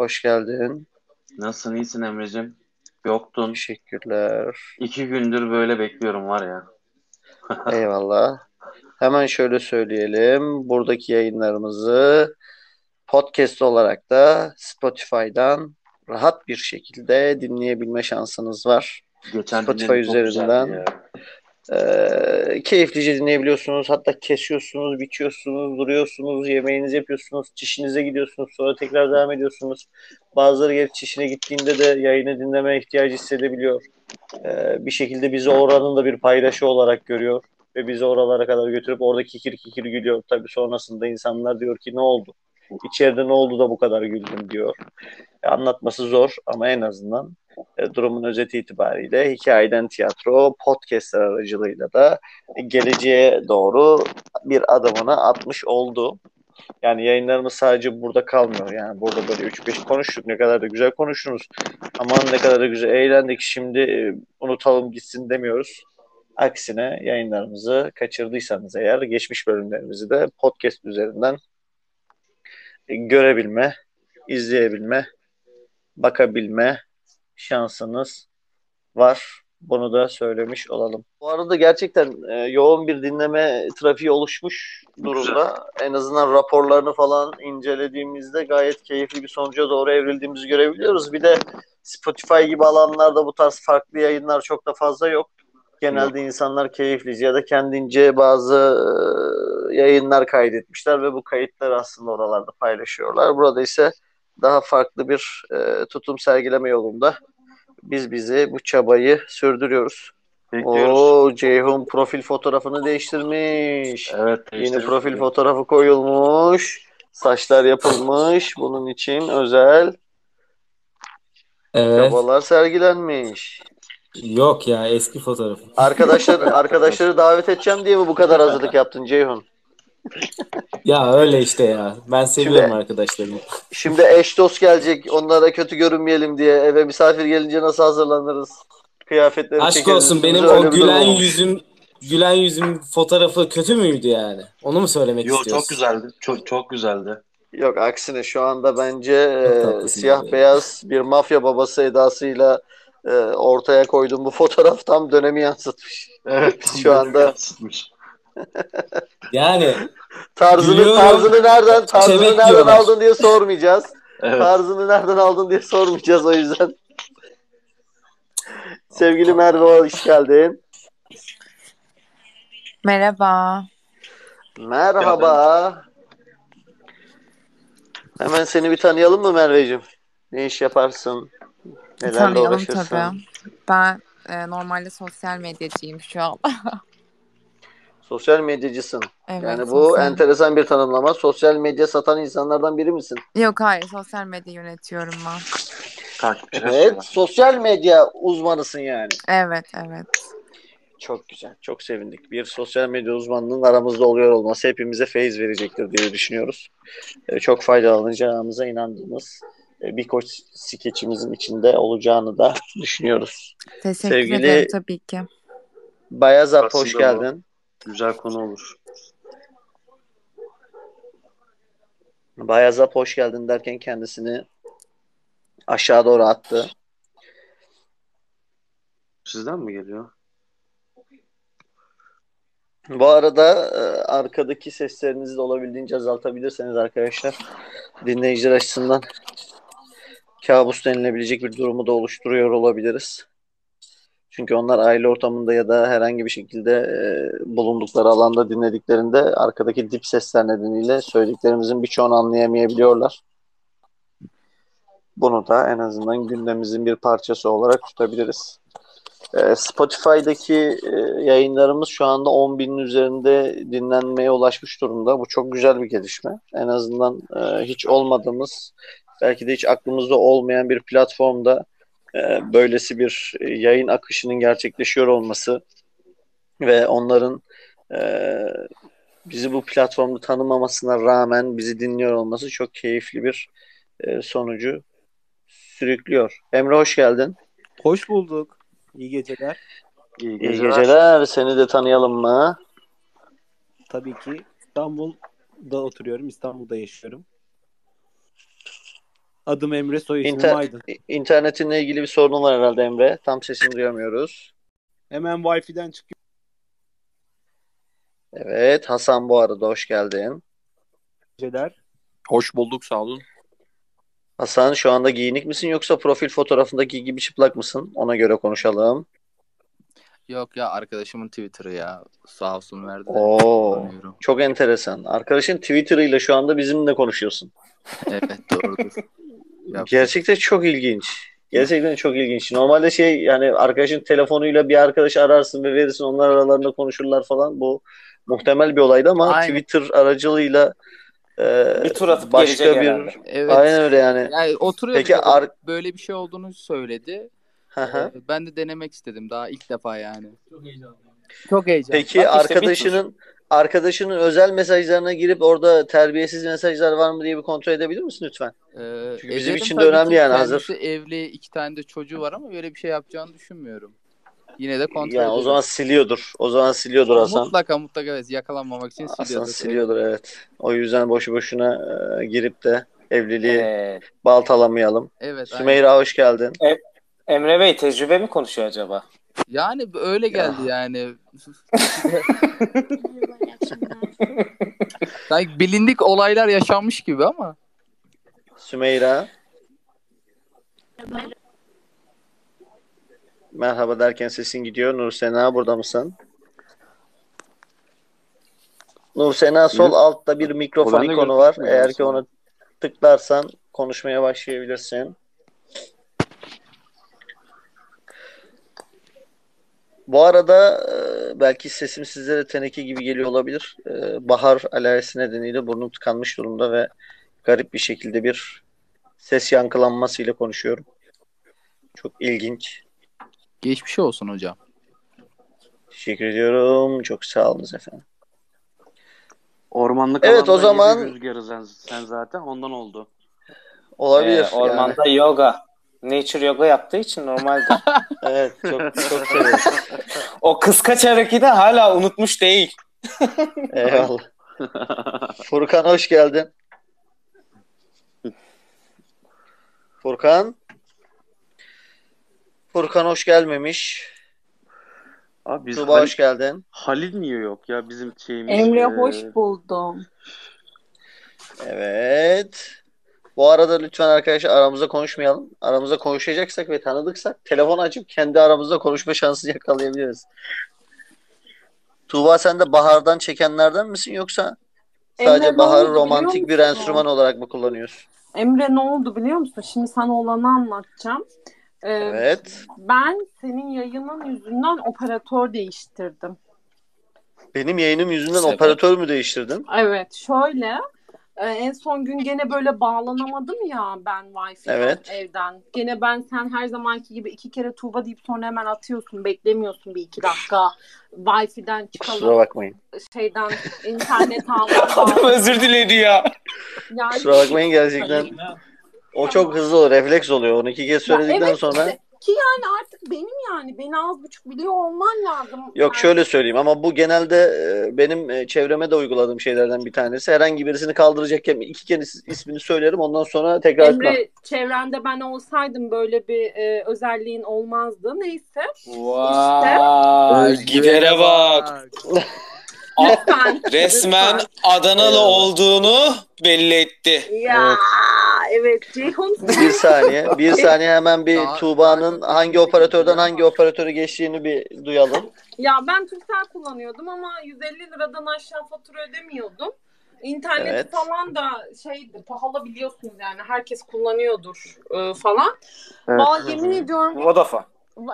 Hoş geldin. Nasılsın, iyisin Emre'cim? Yoktun. Teşekkürler. İki gündür böyle bekliyorum var ya. Eyvallah. Hemen şöyle söyleyelim. Buradaki yayınlarımızı podcast olarak da Spotify'dan rahat bir şekilde dinleyebilme şansınız var. Geçen Spotify üzerinden. Ee, keyiflice dinleyebiliyorsunuz. Hatta kesiyorsunuz, biçiyorsunuz, duruyorsunuz, yemeğinizi yapıyorsunuz, çişinize gidiyorsunuz, sonra tekrar devam ediyorsunuz. Bazıları gelip çişine gittiğinde de yayını dinlemeye ihtiyacı hissedebiliyor. Ee, bir şekilde bizi oranın da bir paydaşı olarak görüyor ve bizi oralara kadar götürüp orada kikir kikir gülüyor. Tabii sonrasında insanlar diyor ki ne oldu? İçeride ne oldu da bu kadar güldüm diyor. E, anlatması zor ama en azından e, durumun özeti itibariyle hikayeden tiyatro podcastler aracılığıyla da geleceğe doğru bir adımını atmış oldu. Yani yayınlarımız sadece burada kalmıyor. Yani burada böyle 3-5 konuştuk. Ne kadar da güzel konuştunuz. Aman ne kadar da güzel eğlendik. Şimdi e, unutalım gitsin demiyoruz. Aksine yayınlarımızı kaçırdıysanız eğer geçmiş bölümlerimizi de podcast üzerinden e, görebilme, izleyebilme, bakabilme şansınız var. Bunu da söylemiş olalım. Bu arada gerçekten e, yoğun bir dinleme trafiği oluşmuş durumda. En azından raporlarını falan incelediğimizde gayet keyifli bir sonuca doğru evrildiğimizi görebiliyoruz. Bir de Spotify gibi alanlarda bu tarz farklı yayınlar çok da fazla yok. Genelde insanlar keyiflice ya da kendince bazı e, yayınlar kaydetmişler ve bu kayıtları aslında oralarda paylaşıyorlar. Burada ise daha farklı bir e, tutum sergileme yolunda biz bizi bu çabayı sürdürüyoruz. Bekliyoruz. Oo Ceyhun profil fotoğrafını değiştirmiş. Evet, Yeni profil fotoğrafı koyulmuş. Saçlar yapılmış. Bunun için özel Evet. çabalar sergilenmiş. Yok ya eski fotoğrafı. Arkadaşlar arkadaşları davet edeceğim diye mi bu kadar hazırlık yaptın Ceyhun? Ya öyle işte ya. Ben seviyorum Şimdi- arkadaşlarımı. Şimdi eş dost gelecek. Onlara kötü görünmeyelim diye eve misafir gelince nasıl hazırlanırız? Kıyafetleri Aşk çekeriz olsun benim o gülen yüzüm gülen yüzüm fotoğrafı kötü müydü yani? Onu mu söylemek Yo, istiyorsun? çok güzeldi. Çok çok güzeldi. Yok aksine şu anda bence e, siyah abi. beyaz bir mafya babası edasıyla e, ortaya koyduğum bu fotoğraf tam dönemi yansıtmış. Evet. Şu anda- yansıtmış. Yani Tarzını tarzını nereden tarzını Çemek nereden diyorlar. aldın diye sormayacağız. Evet. Tarzını nereden aldın diye sormayacağız o yüzden. Sevgili Merve hoş geldin. Merhaba. Merhaba. Hemen seni bir tanıyalım mı Merveciğim? Ne iş yaparsın? Nelerle Tanıyalım uğraşırsın? tabii. Ben e, normalde sosyal medyacıyım şu an. Sosyal medyacısın. Evet, Yani bu sosyal- enteresan bir tanımlama. Sosyal medya satan insanlardan biri misin? Yok hayır sosyal medya yönetiyorum ben. Takipçiler Evet. Sosyal medya uzmanısın yani. Evet evet. Çok güzel. Çok sevindik. Bir sosyal medya uzmanının aramızda oluyor olması hepimize feyiz verecektir diye düşünüyoruz. Ee, Çok faydalanacağımıza inandığımız e, bir koç skeçimizin içinde olacağını da düşünüyoruz. Teşekkür Sevgili- ederim tabii ki. Bayazap hoş bu- geldin. Güzel konu olur. Bayazap hoş geldin derken kendisini aşağı doğru attı. Sizden mi geliyor? Bu arada e, arkadaki seslerinizi de olabildiğince azaltabilirseniz arkadaşlar dinleyiciler açısından kabus denilebilecek bir durumu da oluşturuyor olabiliriz. Çünkü onlar aile ortamında ya da herhangi bir şekilde e, bulundukları alanda dinlediklerinde arkadaki dip sesler nedeniyle söylediklerimizin birçoğunu anlayamayabiliyorlar. Bunu da en azından gündemimizin bir parçası olarak tutabiliriz. E, Spotify'daki e, yayınlarımız şu anda 10 binin üzerinde dinlenmeye ulaşmış durumda. Bu çok güzel bir gelişme. En azından e, hiç olmadığımız, belki de hiç aklımızda olmayan bir platformda e, böylesi bir e, yayın akışının gerçekleşiyor olması ve onların e, bizi bu platformda tanımamasına rağmen bizi dinliyor olması çok keyifli bir e, sonucu sürüklüyor. Emre hoş geldin. Hoş bulduk. İyi geceler. İyi İyi geceler. geceler. Seni de tanıyalım mı? Tabii ki İstanbul'da oturuyorum. İstanbul'da yaşıyorum. Adım Emre soy ismim İnter- Aydın. internetinle ilgili bir sorunun var herhalde Emre. Tam sesini duyamıyoruz. Hemen Wi-Fi'den çıkıyor. Evet. Hasan bu arada hoş geldin. geceler. Hoş bulduk sağ olun. Hasan şu anda giyinik misin yoksa profil fotoğrafındaki gibi çıplak mısın? Ona göre konuşalım. Yok ya arkadaşımın Twitter'ı ya sağ olsun verdi. Oo. Çok enteresan. Arkadaşın Twitter'ıyla şu anda bizimle konuşuyorsun. Evet doğrudur. Yap. Gerçekten çok ilginç. Gerçekten çok ilginç. Normalde şey yani arkadaşın telefonuyla bir arkadaşı ararsın ve verirsin onlar aralarında konuşurlar falan. Bu muhtemel bir olaydı ama Aynen. Twitter aracılığıyla e, Bir tur atıp başka gelecek bir herhalde. Evet. aynen öyle yani. Yani oturuyor Peki ar- böyle bir şey olduğunu söyledi. Hı hı. Ee, ben de denemek istedim daha ilk defa yani. Çok heyecanlı. Çok heyecanlı. Peki Bak işte arkadaşının arkadaşının özel mesajlarına girip orada terbiyesiz mesajlar var mı diye bir kontrol edebilir misin lütfen? Ee, Çünkü bizim için de önemli yani, hazır. evli iki tane de çocuğu var ama böyle bir şey yapacağını düşünmüyorum. Yine de kontrol Yani o ederim. zaman siliyordur. O zaman siliyordur Hasan. Mutlaka mutlaka evet yakalanmamak için Hasan siliyordur. siliyordur evet. O yüzden boşu boşuna e, girip de evliliği Ee, baltalamayalım. Evet. aynen. Sümeyra hoş geldin. Emre Bey tecrübe mi konuşuyor acaba? Yani öyle geldi yani. Sanki bilindik olaylar yaşanmış gibi ama. Sümeyra. Merhaba derken sesin gidiyor. Nur Sena burada mısın? Nur Sena sol altta bir mikrofon ikonu var. Eğer ki onu tıklarsan konuşmaya başlayabilirsin. Bu arada e, belki sesim sizlere teneke gibi geliyor olabilir. E, Bahar alerjisi nedeniyle burnum tıkanmış durumda ve garip bir şekilde bir ses yankılanmasıyla konuşuyorum. Çok ilginç. Geçmiş olsun hocam. Teşekkür ediyorum. Çok sağ olunuz efendim. Ormanlık Evet, alanda o zaman- rüzgarı sen, sen zaten ondan oldu. Olabilir. Ee, ormanda yoga. Nature yoga yaptığı için normaldir. Evet, çok çok severiz. o kıskaç hareketi hala unutmuş değil. Eyvallah. Furkan hoş geldin. Furkan. Furkan hoş gelmemiş. Abi biz Tuğba Halil, hoş geldin. Halil niye yok ya bizim şeyimiz? Emre e, hoş buldum. Evet. Bu arada lütfen arkadaşlar aramızda konuşmayalım. Aramızda konuşacaksak ve tanıdıksak telefon açıp kendi aramızda konuşma şansı yakalayabiliriz. Tuğba sen de Bahar'dan çekenlerden misin yoksa sadece Emre, Bahar'ı oldu romantik bir enstrüman olarak mı kullanıyorsun? Emre ne oldu biliyor musun? Şimdi sana olanı anlatacağım. Ee, Evet. Ben senin yayının yüzünden operatör değiştirdim. Benim yayınım yüzünden Sebep? operatör mü değiştirdin? Evet şöyle e, en son gün gene böyle bağlanamadım ya ben Wi-Fi'den Evet. evden. Gene ben sen her zamanki gibi iki kere Tuğba deyip sonra hemen atıyorsun. Beklemiyorsun bir iki dakika. Wi-Fi'den Kusura çıkalım. bakmayın. Şeyden internet almam Adam özür diledi ya. Yani Kusura bakmayın gerçekten. O çok hızlı o refleks oluyor. Onu iki kez Ya söyledikten evet sonra işte. Ki yani artık benim yani beni az buçuk biliyor olman lazım. Yok Yani şöyle söyleyeyim ama bu genelde e, benim e, çevreme de uyguladığım şeylerden bir tanesi. Herhangi birisini kaldıracakken iki kez ismini söylerim ondan sonra tekrar etmem. Emre çevrende ben olsaydım böyle bir e, özelliğin olmazdı. Neyse. Vay gidere bak. Lütfen. Resmen lütfen. Adanalı olduğunu belli etti. Ya evet Ceyhun Bir saniye, bir saniye hemen bir Tuğba'nın hangi operatörden hangi operatörü geçtiğini bir duyalım. Ya ben Turkcell kullanıyordum ama 150 liradan aşağı fatura ödemiyordum. İnternet Evet. falan da şeydi pahalı biliyorsunuz yani herkes kullanıyordur e, falan. Evet. Vallahi yemin ediyorum Vodafone.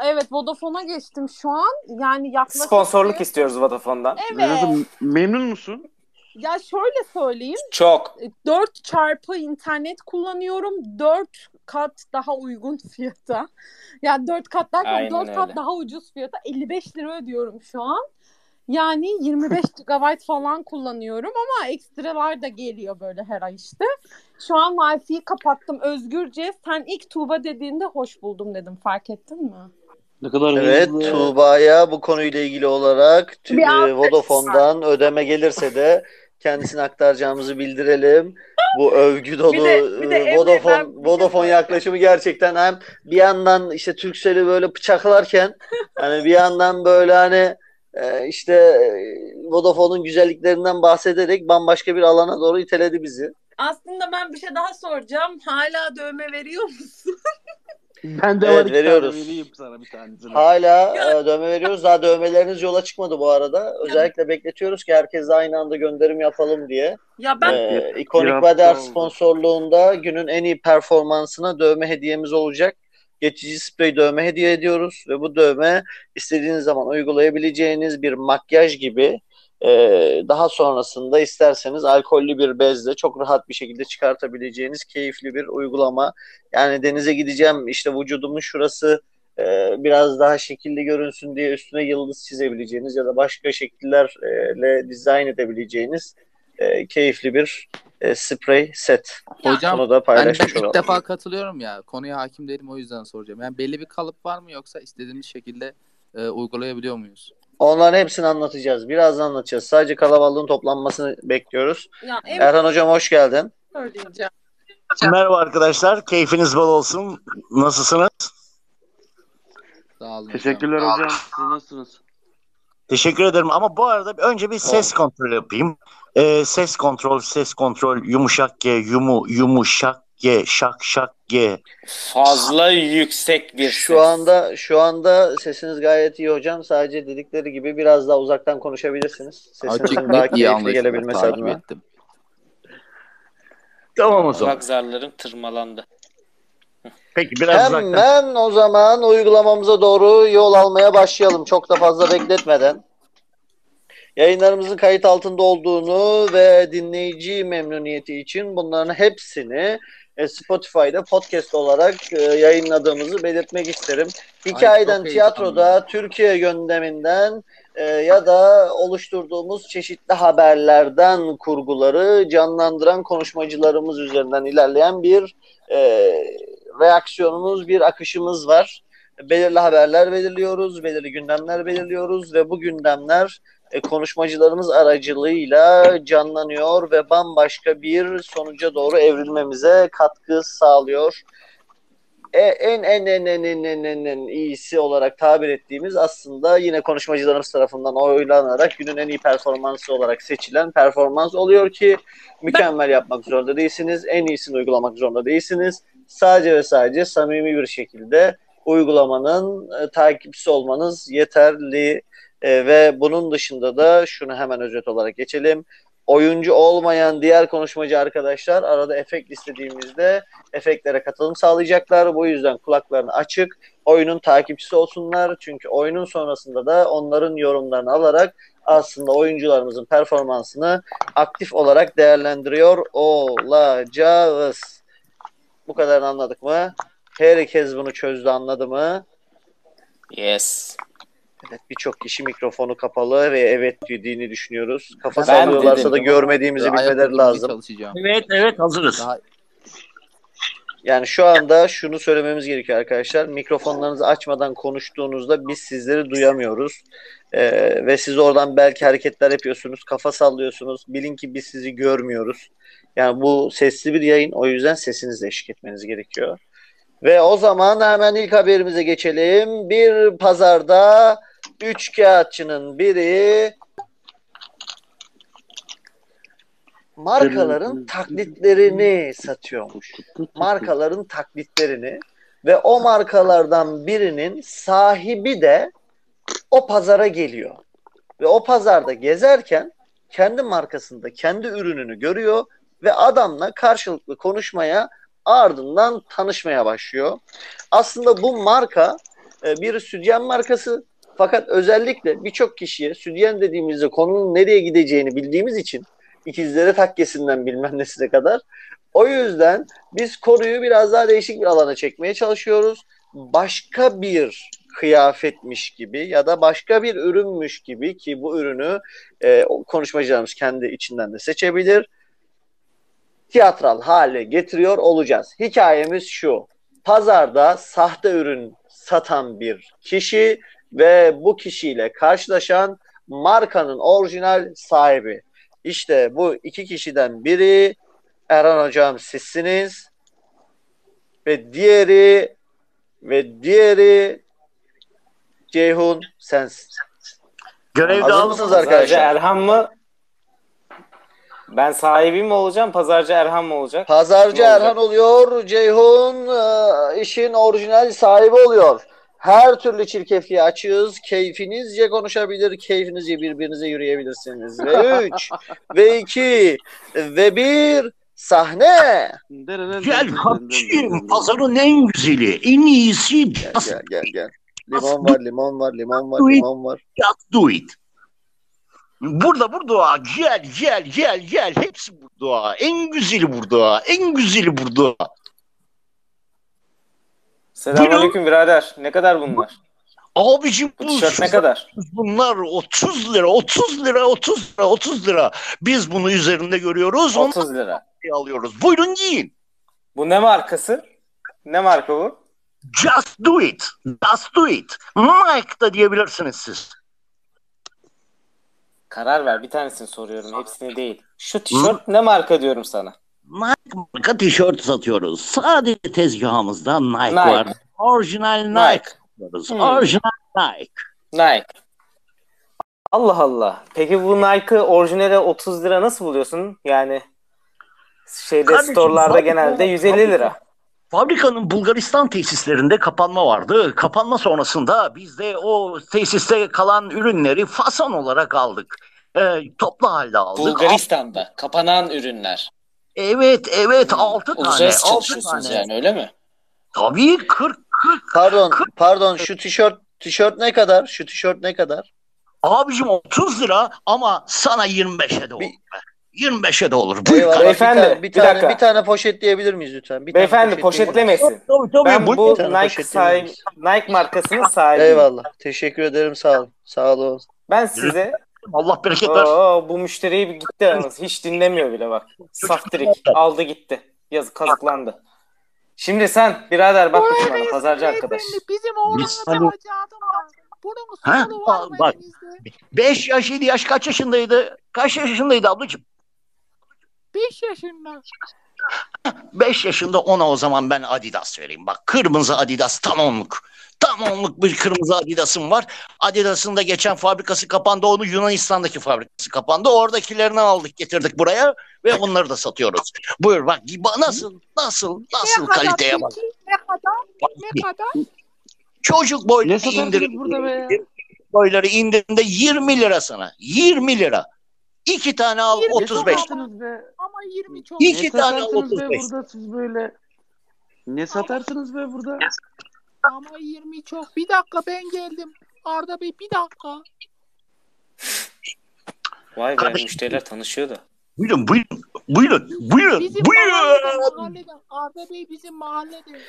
Evet Vodafone'a geçtim şu an. Yani yaklaşık Sponsorluk istiyoruz Vodafone'dan. Evet. Memnun musun? Ya şöyle söyleyeyim. Çok. 4 çarpı internet kullanıyorum. 4 kat daha uygun fiyata. Yani 4 kat derken Aynen 4 kat daha ucuz fiyata 55 lira ödüyorum şu an. Yani 25 GB falan kullanıyorum ama ekstralar da geliyor böyle her ay işte. Şu an Wi-Fi'yi kapattım özgürce. Sen ilk Tuğba dediğinde hoş buldum dedim. Fark ettin mi? Ne kadar Evet, hızlı. Tuğba'ya bu konuyla ilgili olarak tü- Bir e, Vodafone'dan ödeme gelirse de kendisine aktaracağımızı bildirelim. bu övgü dolu Bir de- bir de e, Vodafone ben bir şey Vodafone yaklaşımı gerçekten hem bir yandan işte Turkcell'i böyle bıçaklarken hani bir yandan böyle hani işte e, Vodafone'un güzelliklerinden bahsederek bambaşka bir alana doğru iteledi bizi. Aslında ben bir şey daha soracağım. Hala dövme veriyor musun? Ben de Evet, veriyoruz. vereyim sana bir tanesini. Hala e, dövme veriyoruz. Daha dövmeleriniz yola çıkmadı bu arada. Özellikle bekletiyoruz ki herkes aynı anda gönderim yapalım diye. Ya ben Ee, Weather oldu. sponsorluğunda günün en iyi performansına dövme hediyemiz olacak. Geçici sprey dövme hediye ediyoruz ve bu dövme istediğiniz zaman uygulayabileceğiniz bir makyaj gibi e, daha sonrasında isterseniz alkollü bir bezle çok rahat bir şekilde çıkartabileceğiniz keyifli bir uygulama. Yani denize gideceğim işte vücudumun şurası e, biraz daha şekilli görünsün diye üstüne yıldız çizebileceğiniz ya da başka şekillerle dizayn edebileceğiniz e, keyifli bir e, sprey set. Hocam Bunu da hani ben paylaşmış ilk olalım. defa katılıyorum ya. Konuya hakim değilim o yüzden soracağım. Yani belli bir kalıp var mı yoksa istediğimiz şekilde e, uygulayabiliyor muyuz? Onların hepsini anlatacağız. Birazdan anlatacağız. Sadece kalabalığın toplanmasını bekliyoruz. ya en Erhan Hocam hoş geldin. söyleyeceğim. Merhaba arkadaşlar. Keyfiniz bol olsun. Nasılsınız? Sağ olun Teşekkürler hocam. hocam. Siz nasılsınız? Teşekkür ederim. Ama bu arada önce bir ses kontrol yapayım. Ee, ses kontrol, ses kontrol, yumuşak G, yumu, yumuşak G, şak şak G. Fazla yüksek bir Şu ses. anda şu anda sesiniz gayet iyi hocam. Sadece dedikleri gibi biraz daha uzaktan konuşabilirsiniz. Sesinizin daha keyifli gelebilmesi adına. ettim. Tamam o zaman. Kulak zarlarım tırmalandı. Peki biraz uzaktan. Hemen o zaman uygulamamıza doğru yol almaya başlayalım. Çok da fazla bekletmeden. Yayınlarımızın kayıt altında olduğunu ve dinleyici memnuniyeti için bunların hepsini e, Spotify'da podcast olarak e, yayınladığımızı belirtmek isterim. Hikayeden, çok tiyatroda, Türkiye gündeminden e, ya da oluşturduğumuz çeşitli haberlerden kurguları canlandıran konuşmacılarımız üzerinden ilerleyen bir e, reaksiyonumuz, bir akışımız var. Belirli haberler belirliyoruz, belirli gündemler belirliyoruz ve bu gündemler e, konuşmacılarımız aracılığıyla canlanıyor ve bambaşka bir sonuca doğru evrilmemize katkı sağlıyor. E, en, en en en en en en en iyisi olarak tabir ettiğimiz aslında yine konuşmacılarımız tarafından oylanarak günün en iyi performansı olarak seçilen performans oluyor ki mükemmel yapmak zorunda değilsiniz. En iyisini uygulamak zorunda değilsiniz Sadece ve sadece samimi bir şekilde uygulamanın e, takipçisi olmanız yeterli. E, ve bunun dışında da şunu hemen özet olarak geçelim. Oyuncu olmayan diğer konuşmacı arkadaşlar arada efekt istediğimizde efektlere katılım sağlayacaklar. Bu yüzden kulaklarını açık, oyunun takipçisi olsunlar. Çünkü oyunun sonrasında da onların yorumlarını alarak aslında oyuncularımızın performansını aktif olarak değerlendiriyor olacağız. Bu kadar anladık mı? Herkes bunu çözdü anladı mı? Yes. Evet, birçok kişi mikrofonu kapalı ve evet dediğini düşünüyoruz. Kafa Ben sallıyorlarsa dedim. da görmediğimizi Ayakta bilmeleri lazım. Evet evet hazırız. Daha Yani şu anda şunu söylememiz gerekiyor arkadaşlar. Mikrofonlarınızı açmadan konuştuğunuzda biz sizleri duyamıyoruz. Ee, ve siz oradan belki hareketler yapıyorsunuz, kafa sallıyorsunuz. Bilin ki biz sizi görmüyoruz. Yani bu sesli bir yayın. O yüzden sesinizle eşlik etmeniz gerekiyor. Ve o zaman hemen ilk haberimize geçelim. Bir pazarda üç kağıtçının biri markaların taklitlerini satıyormuş. Markaların taklitlerini ve o markalardan birinin sahibi de o pazara geliyor. Ve o pazarda gezerken kendi markasında kendi ürününü görüyor ve adamla karşılıklı konuşmaya ardından tanışmaya başlıyor. Aslında bu marka e, bir sütyen markası fakat özellikle birçok kişiye sütyen dediğimizde konunun nereye gideceğini bildiğimiz için ikizlere takkesinden bilmem nesine kadar o yüzden biz konuyu biraz daha değişik bir alana çekmeye çalışıyoruz. Başka bir kıyafetmiş gibi ya da başka bir ürünmüş gibi ki bu ürünü e, konuşmacılarımız kendi içinden de seçebilir. Tiyatral hale getiriyor olacağız. Hikayemiz şu. Pazarda sahte ürün satan bir kişi ve bu kişiyle karşılaşan markanın orijinal sahibi. İşte bu iki kişiden biri Erhan hocam sizsiniz. Ve diğeri ve diğeri Ceyhun sensin. Görev Hazır mısınız arkadaşlar? Erhan mı? Ben sahibi mi olacağım? Pazarcı Erhan mı olacak? Pazarcı olacak? Erhan oluyor. Ceyhun e, işin orijinal sahibi oluyor. Her türlü çirkefliği açığız. Keyfinizce konuşabilir, keyfinizce birbirinize yürüyebilirsiniz. Ve 3 ve 2 ve 1 sahne. Gel kapçıyım. Pazarın en güzeli. En iyisi Gel gel gel gel. Limon var, limon var, limon var, limon var. just do it. Burada burada gel gel gel gel hepsi burada. En güzeli burada. En güzeli burada. Selamünaleyküm birader. Ne kadar bunlar? Abicim Bu bu tişört ne kadar? bunlar 30 lira 30 lira 30 lira 30 lira. Biz bunu üzerinde görüyoruz. Onu 30 lira. alıyoruz. Buyurun giyin. Bu ne markası? Ne marka bu? Just do it. Just do it. Nike da diyebilirsiniz siz. Karar ver. Bir tanesini soruyorum. Hepsini değil. Şu tişört ne marka diyorum sana? Nike marka tişört satıyoruz. Sadece tezgahımızda Nike, Nike. var. Orijinal Nike. Nike. Hmm. Orijinal Nike. Nike. Allah Allah. Peki bu Nike orijinali 30 lira nasıl buluyorsun? Yani şeyde Kardeşim, storelarda genelde 150 lira. Fabrikanın Bulgaristan tesislerinde kapanma vardı. Kapanma sonrasında biz de o tesiste kalan ürünleri fason olarak aldık. Ee, toplu halde aldık. Bulgaristan'da kapanan ürünler. Evet evet 6 tane. Uluslararası 6 çalışıyorsunuz tane. yani öyle mi? Tabii 40 40. Pardon, pardon şu tişört tişört ne kadar? Şu tişört ne kadar? Abicim 30 lira ama sana 25'e de olur. Bir-. 25'e de olur. Buyur Eyvallah. Beyefendi, bir tane, bir, tane, dakika. bir tane poşetleyebilir miyiz lütfen? Bir tane Beyefendi poşetlemesin. Tabii tabii. Ben buyur. bu tane Nike poşet sahibi, Nike markasının sahibi. Eyvallah. Teşekkür ederim. Sağ olun. Sağ olun. Ben size Allah bereket versin. Oo, bu müşteriyi bir gitti yalnız. Hiç dinlemiyor bile bak. Saftirik. Aldı gitti. Yazık kazıklandı. Şimdi sen birader bak bakayım bana pazarcı arkadaş. Bizim oğlunuz alacaktım Bunun Ha? Bak, bak. 5 yaş 7 yaş kaç yaşındaydı? Kaç yaşındaydı ablacığım? 5 yaşında. 5 yaşında ona o zaman ben Adidas vereyim. Bak kırmızı Adidas tam onluk. Tam onluk bir kırmızı Adidas'ım var. Adidas'ın da geçen fabrikası kapandı. Onu Yunanistan'daki fabrikası kapandı. Oradakilerini aldık getirdik buraya ve onları da satıyoruz. Buyur bak nasıl nasıl nasıl kaliteye bak. Ne kadar? Ne kadar? Çocuk Ne boyları indirim. burada be? Boyları indirimde 20 lira sana. 20 lira. İki tane al 20 35. lira. satarsınız be? Ama 20 çok. İki ne tane be 35. burada siz böyle? Ne satarsınız be burada? Ama 20 çok. Bir dakika ben geldim. Arda Bey bir dakika. Vay be Kardeşim. müşteriler tanışıyor da. Buyurun buyurun. Buyurun. Buyurun. Bizim Buyurun. mahallede, mahallede. Arda Bey bizim mahallede.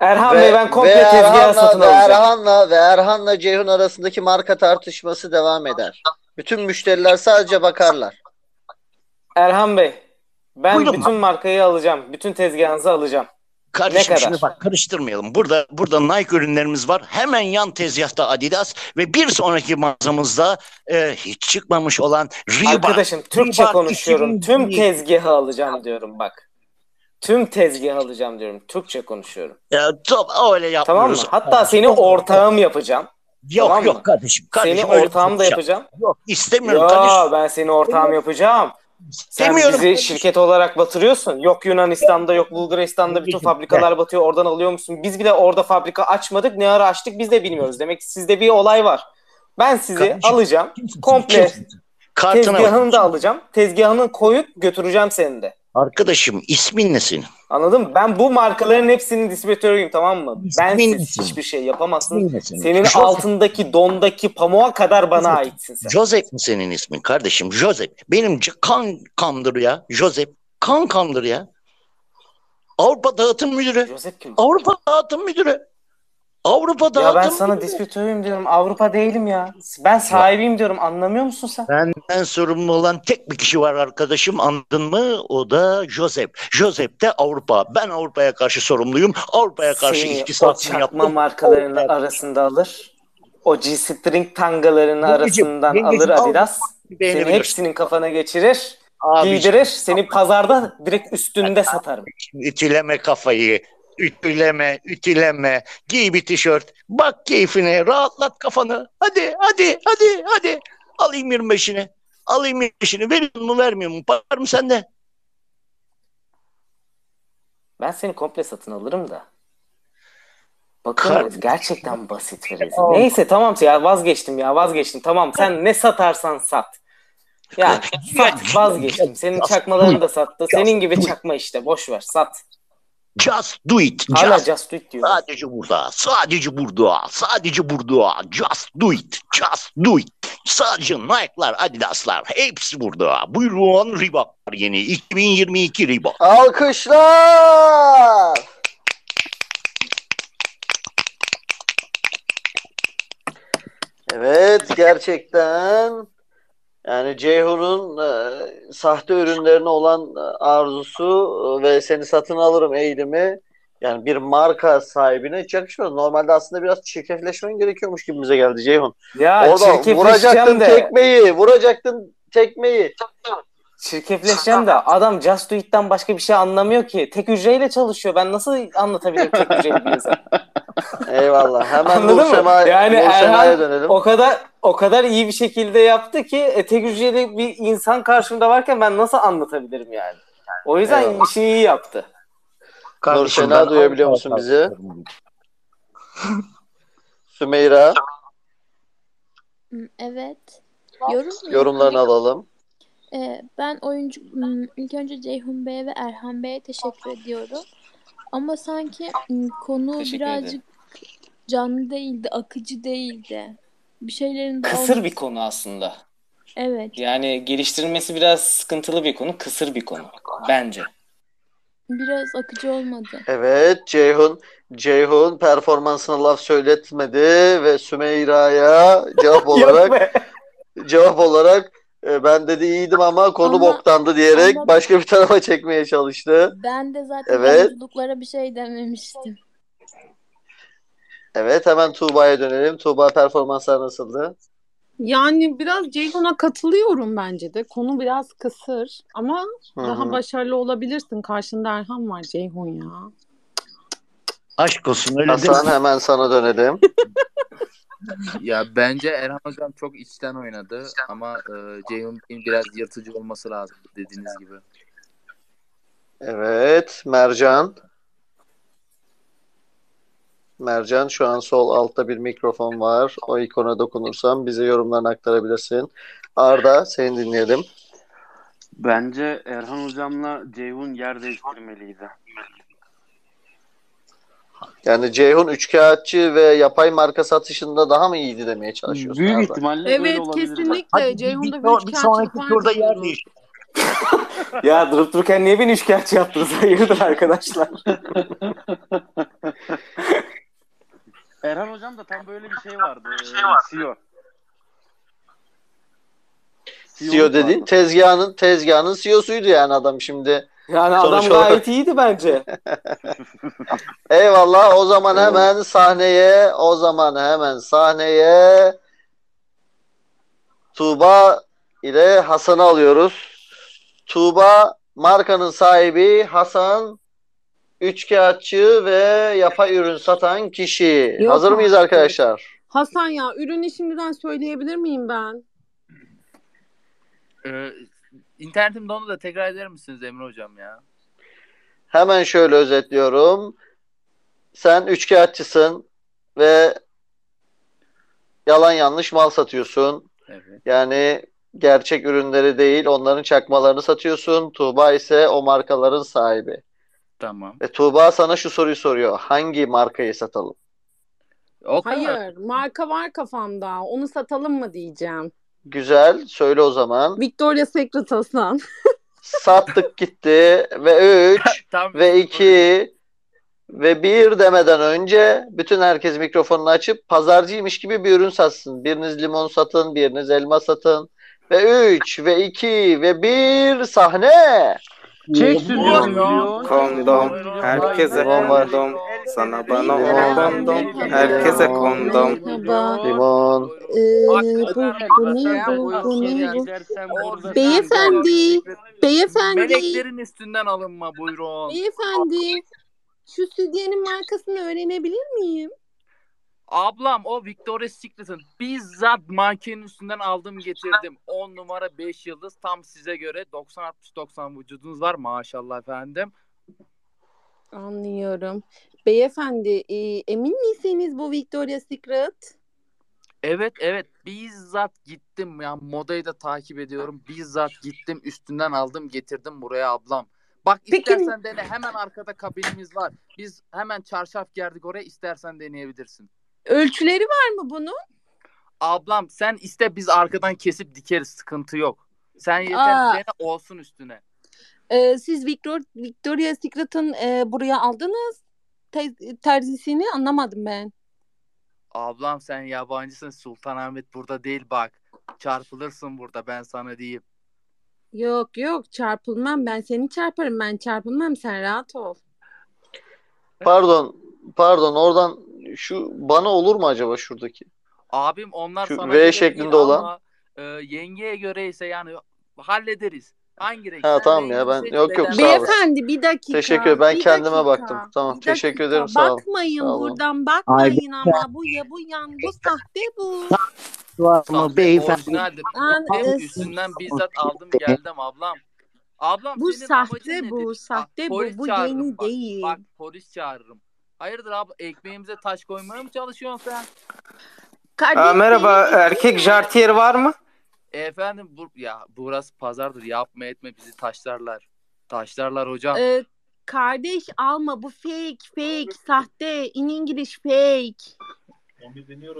Erhan Ve- Bey ben komple tezgahı satın alacağım. Erhan'la ve Erhan'la Ceyhun arasındaki marka tartışması devam eder. Bütün müşteriler sadece bakarlar. Erhan Bey ben Buyurun. bütün markayı alacağım. Bütün tezgahınızı alacağım. Kardeşim Ne kadar? şimdi bak karıştırmayalım. Burada burada Nike ürünlerimiz var. Hemen yan tezgahta Adidas ve bir sonraki mağazamızda e, hiç çıkmamış olan Reebok. Arkadaşım Türkçe Reebok konuşuyorum. Tüm 2020. tezgahı alacağım diyorum bak. Tüm tezgahı alacağım diyorum. Türkçe konuşuyorum. Ya, top, öyle Tamam mı? yapmıyoruz. Hatta seni ortağım yapacağım. Yok tamam yok kardeşim. kardeşim Seni ortağım da yapacağım. Yok istemiyorum Ya kardeşim. ben seni ortağım yapacağım. Sen İstemiyorum. bizi şirket olarak batırıyorsun. Yok Yunanistan'da yok Bulgaristan'da bütün fabrikalar batıyor. Oradan alıyor musun? Biz bile orada fabrika açmadık. Ne ara açtık biz de bilmiyoruz. Demek ki sizde bir olay var. Ben sizi Kardeşim, alacağım. Kimsin? komple Kimsin? Kartına bak. Tezgahını da alacağım. Tezgahını koyup götüreceğim seni de. Arkadaşım ismin ne senin? Anladın mı? Ben bu markaların hepsinin distribütörüyüm tamam mı? Ben İsmin siz ne? hiçbir şey yapamazsın. İsmin senin? Senin Joseph. altındaki dondaki pamuğa kadar bana Joseph. aitsin sen. Joseph mi senin ismin kardeşim? Joseph. Benim c- kankamdır ya. Joseph. Kankamdır ya. Avrupa Dağıtım Müdürü. Joseph kim? Avrupa Dağıtım Müdürü. Avrupa Ya Dağıtım ben sana Müdürü. distribütörüyüm diyorum. Avrupa değilim ya. Ben sahibiyim diyorum. Anlamıyor musun sen? Benden sorumlu olan tek bir kişi var arkadaşım anladın mı? O da Joseph. Joseph de Avrupa. Ben Avrupa'ya karşı sorumluyum. Avrupa'ya karşı Seni çakma yaptım. markalarının Avrupa'ya- arasında alır. O G-string tangalarının Yengeciğim, arasından yengeciğim, alır al. Adidas. Beğenebilirsin. hepsinin kafana geçirir. Abi giydirir. Seni pazarda direkt üstünde satarım. ütüleme kafayı. Ütüleme, ütüleme. Giy bir tişört. Bak keyfine. Rahatlat kafanı. Hadi, hadi, hadi, hadi. Alayım 25'ini. Alayım 25'ini. Veriyor mu, vermiyor mu? Var mı sende? Ben seni komple satın alırım da. Bakın Kar- gerçekten basit ve rezil. Neyse tamam ya vazgeçtim ya vazgeçtim. Tamam sen ne satarsan sat. Ya sat vazgeçtim. Senin çakmalarını da sattı. Senin gibi çakma işte boş ver sat. Just do it. Hala Just just do it diyor. Sadece burada, sadece burada, sadece burada. Just do it, just do it. Sadece Nike'lar, Adidas'lar hepsi burada. Buyurun Reebok yeni 2022 Reebok. Alkışlar! Evet gerçekten yani Ceyhun'un e, sahte ürünlerine olan e, arzusu e, ve seni satın alırım eğilimi yani bir marka sahibine hiç yakışmaz. Normalde aslında biraz çirkefleşmen gerekiyormuş gibimize geldi Ceyhun. Ya Orada vuracaktın de. tekmeyi, vuracaktın tekmeyi. Çirkefleşeceğim de adam Just Do It'ten başka bir şey anlamıyor ki. Tek hücreyle çalışıyor. Ben nasıl anlatabilirim tek hücreli bir insan? Eyvallah. Hemen Anladın Nur mı? Sema, Yani Erhan dönelim. o kadar o kadar iyi bir şekilde yaptı ki e, tek hücreli bir insan karşımda varken ben nasıl anlatabilirim yani? O yüzden Eyvallah. işi iyi yaptı. Nur Kardeşim, ben duyabiliyor musun bizi? Sümeyra Evet. Yorum mu yorumlarını alalım. Ee, ben oyuncu ilk önce Ceyhun Bey'e ve Erhan Bey'e teşekkür ediyorum. Ama sanki konu Teşekkür birazcık canlı değildi, akıcı değildi. Bir şeylerin Kısır dağılması- bir konu aslında. Evet. Yani geliştirilmesi biraz sıkıntılı bir konu, kısır bir konu bence. Biraz akıcı olmadı. Evet Ceyhun Ceyhun performansına laf söyletmedi ve Sümeyra'ya cevap olarak cevap olarak e, ben dedi iyiydim ama konu Ama- boktandı diyerek ama- başka bir tarafa çekmeye çalıştı. Ben de zaten Evet. oyunculuklara bir şey dememiştim. Evet hemen Tuğba'ya dönelim. Tuğba performanslar nasıldı? Yani biraz Ceyhun'a katılıyorum bence de. Konu biraz kısır ama Hı daha başarılı olabilirsin. Karşında Erhan var Ceyhun ya. Aşk olsun öyle Hasan hemen sana dönelim. Ya bence Erhan Hocam çok içten oynadı ama e, Ceyhun Bey'in biraz yırtıcı olması lazım dediğiniz gibi. Evet Mercan. Mercan şu an sol altta bir mikrofon var. O ikona dokunursam bize yorumlarını aktarabilirsin. Arda seni dinleyelim. Bence Erhan hocamla Ceyhun yer değiştirmeliydi. Yani Ceyhun üçkağıtçı ve yapay marka satışında daha mı iyiydi demeye çalışıyorsun Büyük Arda? ihtimalle Evet öyle olabilir. kesinlikle. Hadi Ceyhun'da bir, bir bir, bir sonraki turda yer değiş. Ya durup dururken niye beni üçkağıtçı yaptınız? Hayırdır arkadaşlar? Erhan hocam da tam böyle bir şey vardı. Ee, CEO. CEO dediğin tezgahının tezgahının CEO'suydu yani adam şimdi. Yani adam Sonuç olarak- gayet iyiydi bence. Eyvallah o zaman hemen sahneye o zaman hemen sahneye Tuğba ile Hasan'ı alıyoruz. Tuğba markanın sahibi Hasan üçkağıtçı ve yapay ürün satan kişi. Yok Hazır mıyız arkadaşlar? Hasan ya ürünü şimdiden söyleyebilir miyim ben? E, internetim dondu da tekrar eder misiniz Emre Hocam ya? Hemen şöyle özetliyorum. Sen üçkağıtçısın ve yalan yanlış mal satıyorsun. Evet. Yani gerçek ürünleri değil, onların çakmalarını satıyorsun. Tuğba ise o markaların sahibi. Tamam. Ve Tuğba sana şu soruyu soruyor. Hangi markayı satalım? O kadar. Hayır, marka var kafamda. Onu satalım mı diyeceğim. Güzel, söyle o zaman. Victoria's Secret Hasan. Sattık gitti ve 3 Tam ve 2 ve 1 demeden önce bütün herkes mikrofonunu açıp pazarcıymış gibi bir ürün satsın. Biriniz limon satın, biriniz elma satın. Ve 3 ve 2 ve 1 sahne. Çek stüdyo. Kondom. Herkese kondom. Sana bana o kondom. Herkese kondom. Limon. Ee, bu, bu ne bu? Bu ne bu? Beyefendi. Beyefendi. Meleklerin üstünden alınma buyurun. Beyefendi. Şu sütyenin markasını öğrenebilir miyim? Ablam o Victoria's Secret'ın bizzat mankenin üstünden aldım getirdim. 10 numara 5 yıldız tam size göre 90-60-90 vücudunuz var maşallah efendim. Anlıyorum. Beyefendi e, emin misiniz bu Victoria's Secret? Evet evet bizzat gittim ya modayı da takip ediyorum. Bizzat gittim üstünden aldım getirdim buraya ablam. Bak Peki- istersen dene hemen arkada kabinimiz var. Biz hemen çarşaf gerdik oraya istersen deneyebilirsin. Ölçüleri var mı bunun? Ablam sen iste biz arkadan kesip dikeriz sıkıntı yok. Sen yeter dene olsun üstüne. Ee, siz Victor, Victoria's Secret'ın e, buraya aldınız te- terzisini anlamadım ben. Ablam sen yabancısın Sultanahmet burada değil bak. Çarpılırsın burada ben sana diyeyim. Yok yok çarpılmam ben seni çarparım ben çarpılmam sen rahat ol. Pardon. Pardon oradan şu bana olur mu acaba şuradaki? Abim onlar Şu sana V göre şeklinde değil olan. ama e, yengeye göre ise yani hallederiz. Hangi renk? Ha tamam ya ben yok yok sağ. Beyefendi bir dakika. Teşekkür ederim. Ben bir kendime dakika, baktım. Tamam, bir teşekkür dakika. ederim, sağ olun. Bakmayın Sağ olun. buradan bakmayın ama bu ya bu yan bu sahte bu. Var mı beyefendi? An- Hem e, üstünden bizzat aldım geldim ablam. Ablam Bu senin sahte bu, nedir? sahte bu, polis bu çağırırım yeni bak. değil. Bak polis çağırırım. Hayırdır abi ekmeğimize taş koymaya mı çalışıyorsun sen? Kardeş, Aa, merhaba erkek jartiyer var mı? Efendim bu ya burası pazardır yapma etme bizi taşlarlar. Taşlarlar hocam. Ee, kardeş alma bu fake fake sahte in English fake.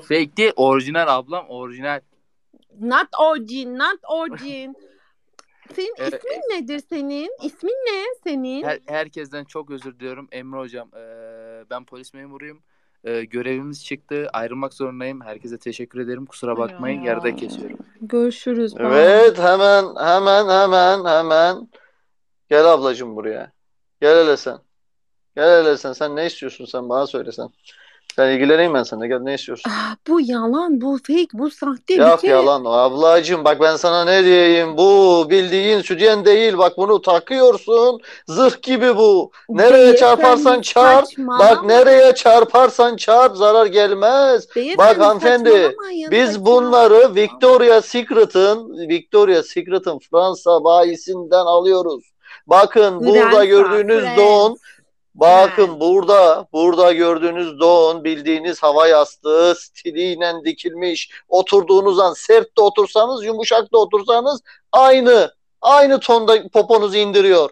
Fake değil orijinal ablam orijinal. Not origin not origin. Senin Evet. ismin nedir senin? İsmin ne senin? Her, herkesten çok özür diliyorum Emre hocam. Ee, ben polis memuruyum. Ee, görevimiz çıktı. Ayrılmak zorundayım. Herkese teşekkür ederim. Kusura bakmayın. Ya. Yarıda kesiyorum. Görüşürüz. bye. Evet hemen hemen hemen hemen. Gel ablacığım buraya. Gel hele sen. Gel hele sen. Sen ne istiyorsun sen bana söylesen. Sen ilgileneyim ben seninle. Gel ne istiyorsun? Ah, bu yalan, bu fake, bu sahte. Bir Yok kere yalan ablacığım bak ben sana ne diyeyim bu bildiğin sütyen değil bak bunu takıyorsun zırh gibi bu nereye Beyefendi, çarparsan çarp saçmalama. bak nereye çarparsan çarp zarar gelmez bak Beyefendi, hanımefendi saçmalamayın, biz bunları Victoria Secret'ın Victoria Secret'ın Fransa bayisinden alıyoruz bakın burada Fransa, gördüğünüz don Bakın Frans. burada burada gördüğünüz don bildiğiniz hava yastığı stiliyle dikilmiş. Oturduğunuz an sert de otursanız yumuşak da otursanız aynı aynı tonda poponuzu indiriyor.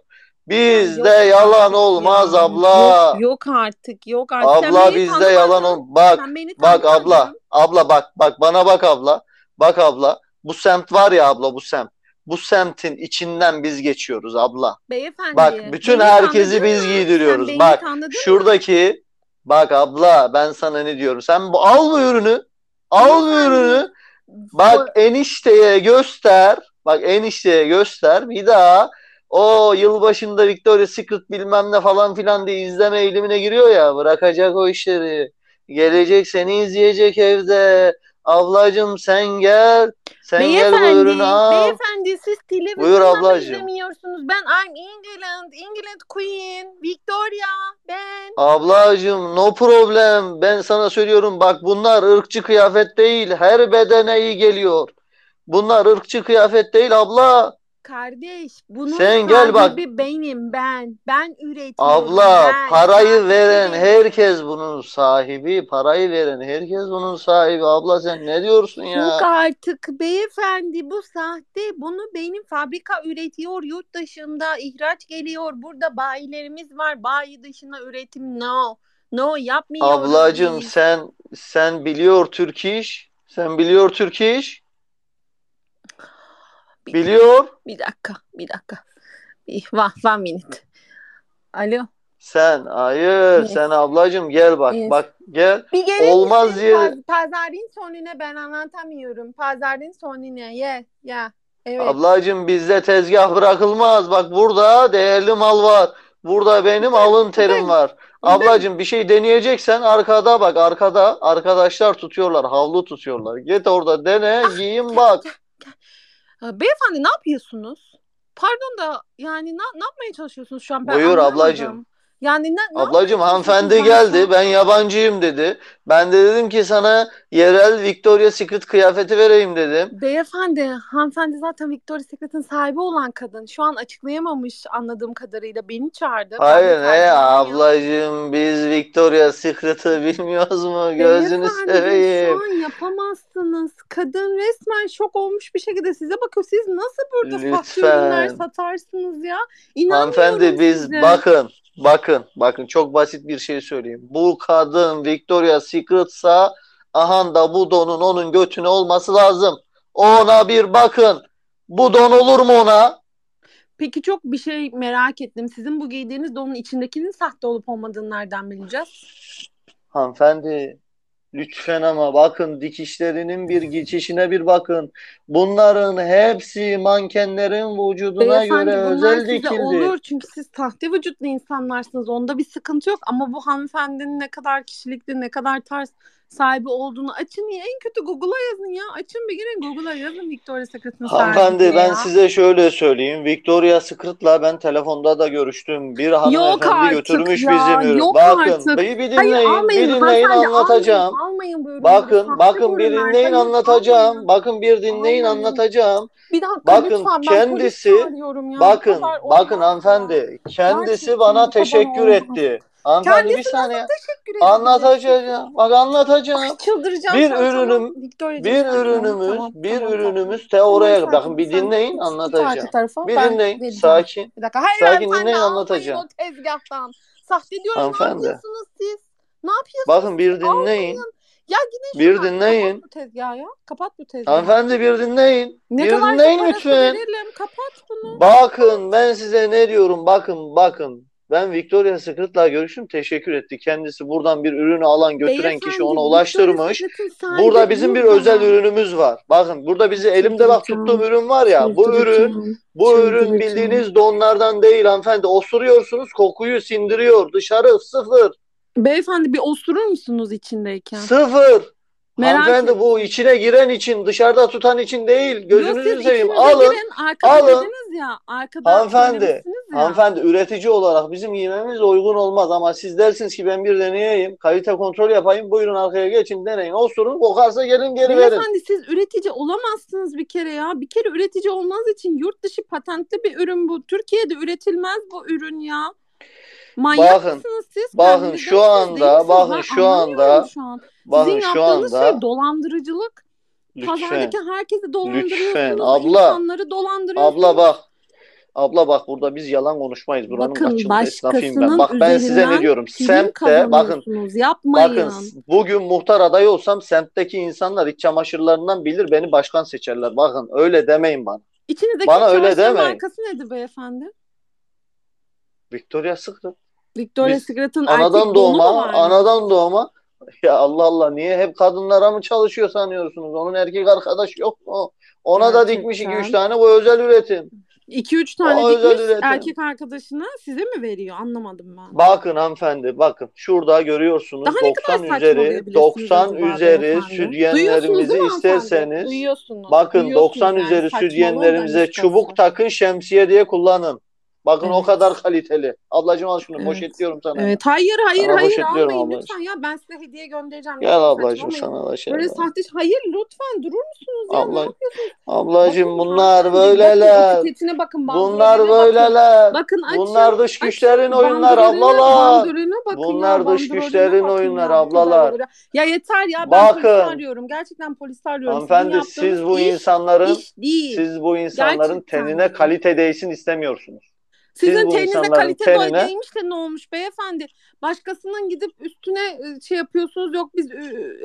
Bizde Yok yalan olmaz ya. abla. Yok, yok artık, yok artık. Abla bizde yalan ol. Bak bak abla. Abla bak bak bana bak abla. Bak abla. Bu semt var ya abla bu semt. Bu semtin içinden biz geçiyoruz abla. Beyefendi, Bak bütün herkesi biz mı? giydiriyoruz. Sen Bak tanıdın mı? şuradaki bak abla ben sana ne diyorum. Sen bu al bu ürünü. Al bu ürünü. Bak enişteye göster. Bak enişteye göster. Bir daha o yılbaşında Victoria's Secret bilmem ne falan filan diye izleme eğilimine giriyor ya. Bırakacak o işleri. Gelecek seni izleyecek evde. Ablacım sen gel. Sen gel Beyefendi, ürünü al. beyefendi siz Buyur televizyonda mı ablacığım. izlemiyorsunuz? Ben I'm England, England Queen, Victoria, ben. Ablacığım no problem. Ben sana söylüyorum bak bunlar ırkçı kıyafet değil. Her bedene iyi geliyor. Bunlar ırkçı kıyafet değil abla. Kardeş, bunun Sen gel bak. benim ben. Ben üretiyorum. Abla ben. parayı veren herkes bunun sahibi. Parayı veren herkes bunun sahibi. Abla sen ne diyorsun Yok ya? artık beyefendi bu sahte. Bunu benim fabrika üretiyor yurt dışında ihraç geliyor. Burada bayilerimiz var. Bayi dışına üretim no. No yapmıyoruz Ablacığım biz. sen sen biliyor Türk iş. Sen biliyor Türk iş. Bir, Biliyor. bir dakika, bir dakika. Bir, one, one minute. Alo. Sen hayır Yes. sen ablacığım gel bak Yes. bak gel. Bir gelir Olmaz diye Paz- pazarın sonuna ben anlatamıyorum. Pazarın sonuna. Yeah, yeah. Evet. Ablacığım bizde tezgah bırakılmaz. Bak burada değerli mal var. Burada benim alın terim var. Ablacığım bir şey deneyeceksen arkada bak arkada arkadaşlar tutuyorlar havlu tutuyorlar. Git orada dene giyin bak. Ha, Beyefendi ne yapıyorsunuz? Pardon da yani ne, ne yapmaya çalışıyorsunuz şu an? Ben Buyur anlamadım. ablacığım. Yani ne, ne Ablacığım hanımefendi geldi ben yabancıyım dedi. Ben de dedim ki sana yerel Victoria's Secret kıyafeti vereyim dedim. Beyefendi, hanımefendi zaten Victoria's Secret'ın sahibi olan kadın. Şu an açıklayamamış anladığım kadarıyla. Beni çağırdı. Hayır ne tercümanıyım. ablacığım biz Victoria's Secret'ı bilmiyoruz mu? Gözünü Beyefendi seveyim. şu an yapamazsınız. Kadın resmen şok olmuş bir şekilde size bakıyor. Siz nasıl burada ürünler Lütfen. satarsınız ya? İnanmıyorum Hanımefendi biz size. bakın bakın bakın çok basit bir şey söyleyeyim. Bu kadın Victoria's Secret'sa aha da bu donun onun götüne olması lazım. Ona bir bakın. Bu don olur mu ona? Peki çok bir şey merak ettim. Sizin bu giydiğiniz donun içindekinin sahte olup olmadığını nereden bileceğiz? Hanımefendi lütfen ama bakın dikişlerinin bir geçişine bir bakın. Bunların hepsi mankenlerin vücuduna Beyefendi göre özel size dikildi. olur çünkü siz sahte vücutlu insanlarsınız. Onda bir sıkıntı yok ama bu hanımefendinin ne kadar kişilikli, ne kadar tarz sahibi olduğunu açın ya. En kötü Google'a yazın ya. Açın bir girin Google'a yazın Victoria's Secret'ın sahibi Hanımefendi ben ya. size şöyle söyleyeyim. Victoria Secret'la ben telefonda da görüştüm. Bir hanımefendi götürmüş ya, bizim yok Bakın artık. bir, bir Hayır dinleyin, almayın bir dinleyin anlatacağım. almayın, almayın bu ürünleri. Bakın, bakın bir dinleyin Hayır anlatacağım. almayın. Bakın bir dinleyin Almayın. anlatacağım. Bir dakika Bakın lütfen ben polis kendisi ya. Bakın bakın hanımefendi kendisi bana teşekkür etti. Hanımefendi bir saniye. teşekkür? Anlatacağım. Bak anlatacağım. Ay çıldıracağım Bir tamam. ürünüm Victoria'cığım bir ürünümüz Tamam, bir tamam, ürünümüz Tamam oraya sakin bakın bir Sen dinleyin arka anlatacağım. tarafa Bir dinleyin vereceğim. sakin. Bir dakika. Hayır Sakin dinleyin anlatacağım. o tezgahtan. Sahte diyorum ne Hanımefendi. yapıyorsunuz siz? Ne yapıyorsunuz Bakın bir dinleyin. Almayın. Ya yine Bir şunu kapat dinleyin. bu tezgahı ya. Kapat bu tezgahı. Hanımefendi bir dinleyin. Ne Bir kadarsa dinleyin lütfen. verelim. Kapat bunu. Bakın ben size ne diyorum bakın bakın. Ben Victoria's Secret'la görüştüm teşekkür etti. Kendisi buradan bir ürünü alan götüren kişi Beyefendi ona Victoria's ulaştırmış. Burada bizim bir özel ürünümüz var. Bakın burada bizi elimde bak tuttuğum ürün var ya. Bu ürün bu ürün bildiğiniz donlardan değil hanımefendi. Osuruyorsunuz kokuyu sindiriyor. Dışarı sıfır. Beyefendi bir osurur musunuz içindeyken? Sıfır. Merak Hanımefendi bu içine giren için dışarıda tutan için değil. Gözünüzü seveyim. Alın. girin. Alın. ya. Hanımefendi, ya. hanımefendi üretici olarak bizim giymemiz uygun olmaz ama siz dersiniz ki ben bir deneyeyim, kalite kontrol yapayım, buyurun arkaya geçin deneyin. Osurun, kokarsa gelin geri verin. Beyefendi siz üretici olamazsınız bir kere ya. Bir kere üretici olmanız için yurt dışı patentli bir ürün bu. Türkiye'de üretilmez bu ürün ya. Manyak Bakın, mısınız siz? bakın Kendinize şu anda, bakın Ben şu anda, şu an. bakın Sizin şu yaptığınız anda, şey dolandırıcılık. lütfen, Pazardaki herkesi dolandırıyorsunuz. lütfen, abla, insanları dolandırıyorsunuz. abla bak, abla bak burada biz yalan konuşmayız. Buranın Bakın kaç yıllık esnafıyım ben. Bak ben size ne diyorum, semtte, bakın. Yapmayın. bakın bugün muhtar adayı olsam semtteki insanlar iç çamaşırlarından bilir beni başkan seçerler. Bakın öyle demeyin bana. İçinizdeki Bana öyle demeyin. markası nedir beyefendi? Victoria Secret. Victoria's Biz Secret'ın anadan doğma, anadan doğma. Ya Allah Allah niye hep kadınlara mı çalışıyor sanıyorsunuz? Onun erkek arkadaş yok mu? Ona da dikmiş Gerçekten. 2-3 tane bu özel üretim. 2-3 tane O dikmiş erkek arkadaşına size mi veriyor? Anlamadım ben. Bakın hanımefendi bakın şurada görüyorsunuz Daha ne kadar 90 üzeri saçmalayabilirsiniz 90 acaba üzeri sütyenlerimizi isterseniz Duyuyorsunuz. bakın Duyuyorsunuz 90 yani üzeri sütyenlerimize çubuk takın şemsiye diye kullanın. Bakın o Evet. kadar kaliteli. Ablacığım al şunu Evet. poşetliyorum sana. Evet. Hayır hayır Sana hayır almayın ablacığım. lütfen ya. Ben size hediye göndereceğim. Gel ablacığım sana da şey Böyle yapalım. sahte Hayır lütfen durur musunuz ya? Ne Abla, yapıyorsunuz? ablacığım Bakın bunlar böyleler. Bakın etiketine bakın. Bunlar bakın. böyleler. Bakın açın. Bunlar dış güçlerin oyunlar Bandroline- ablalar. bakın Bunlar ya, dış güçlerin bakın oyunlar ya, ablalar. ya. Yeter ya ben Bakın. polisi arıyorum. Gerçekten polisi arıyorum. Hanımefendi siz bu insanların siz bu insanların tenine kalite değsin istemiyorsunuz. Siz Sizin insanların kalite tenine değmiş de ne olmuş beyefendi? Başkasının gidip üstüne e, şey yapıyorsunuz. Yok biz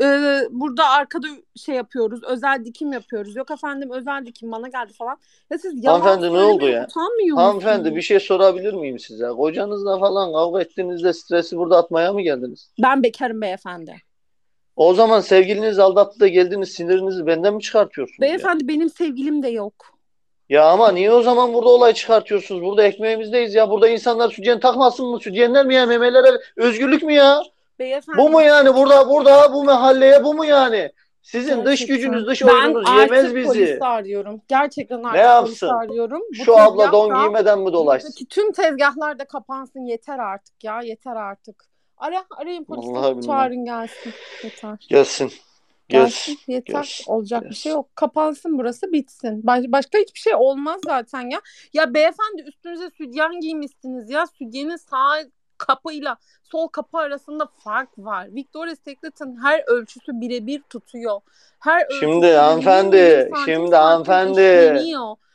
e, burada arkada şey yapıyoruz. Özel dikim yapıyoruz. Yok efendim özel dikim bana geldi falan. Ya siz yalan Hanımefendi ne oldu ya? utanmıyor Hanımefendi musunuz? bir şey sorabilir miyim size? Kocanızla falan kavga ettiğinizde stresi burada atmaya mı geldiniz? Ben bekarım beyefendi. O zaman sevgiliniz aldattı da geldiniz sinirinizi benden mi çıkartıyorsunuz ya? Beyefendi benim sevgilim de yok. Ya ama niye o zaman burada olay çıkartıyorsunuz? Burada ekmeğimizdeyiz ya. Burada insanlar sütyen takmasın mı? Sütyenler mi ya? Memelere özgürlük mü ya? Beyefendi. Bu mu yani? Burada burada bu mahalleye bu mu yani? Sizin dış Gerçekten. gücünüz, dış ben oyununuz yemez artık bizi. polisi arıyorum. Gerçekten artık yapsın? polisi arıyorum. Bu Şu abla don giymeden mi dolaşsın? Tüm tezgahlar da kapansın. Yeter artık ya. Yeter artık. Ara, arayın polisi. Çağırın gelsin. Yeter. Gelsin. Gelsin. Yeter. gelsin, Olacak bir gelsin. şey yok. Kapansın burası bitsin. Baş- başka hiçbir şey olmaz zaten ya. Ya beyefendi üstünüze sütyen giymişsiniz ya. Sütyenin sağ kapıyla sol kapı arasında fark var. Victoria's Secret'ın her ölçüsü birebir tutuyor. Her Şimdi 21 hanımefendi, şimdi hanımefendi,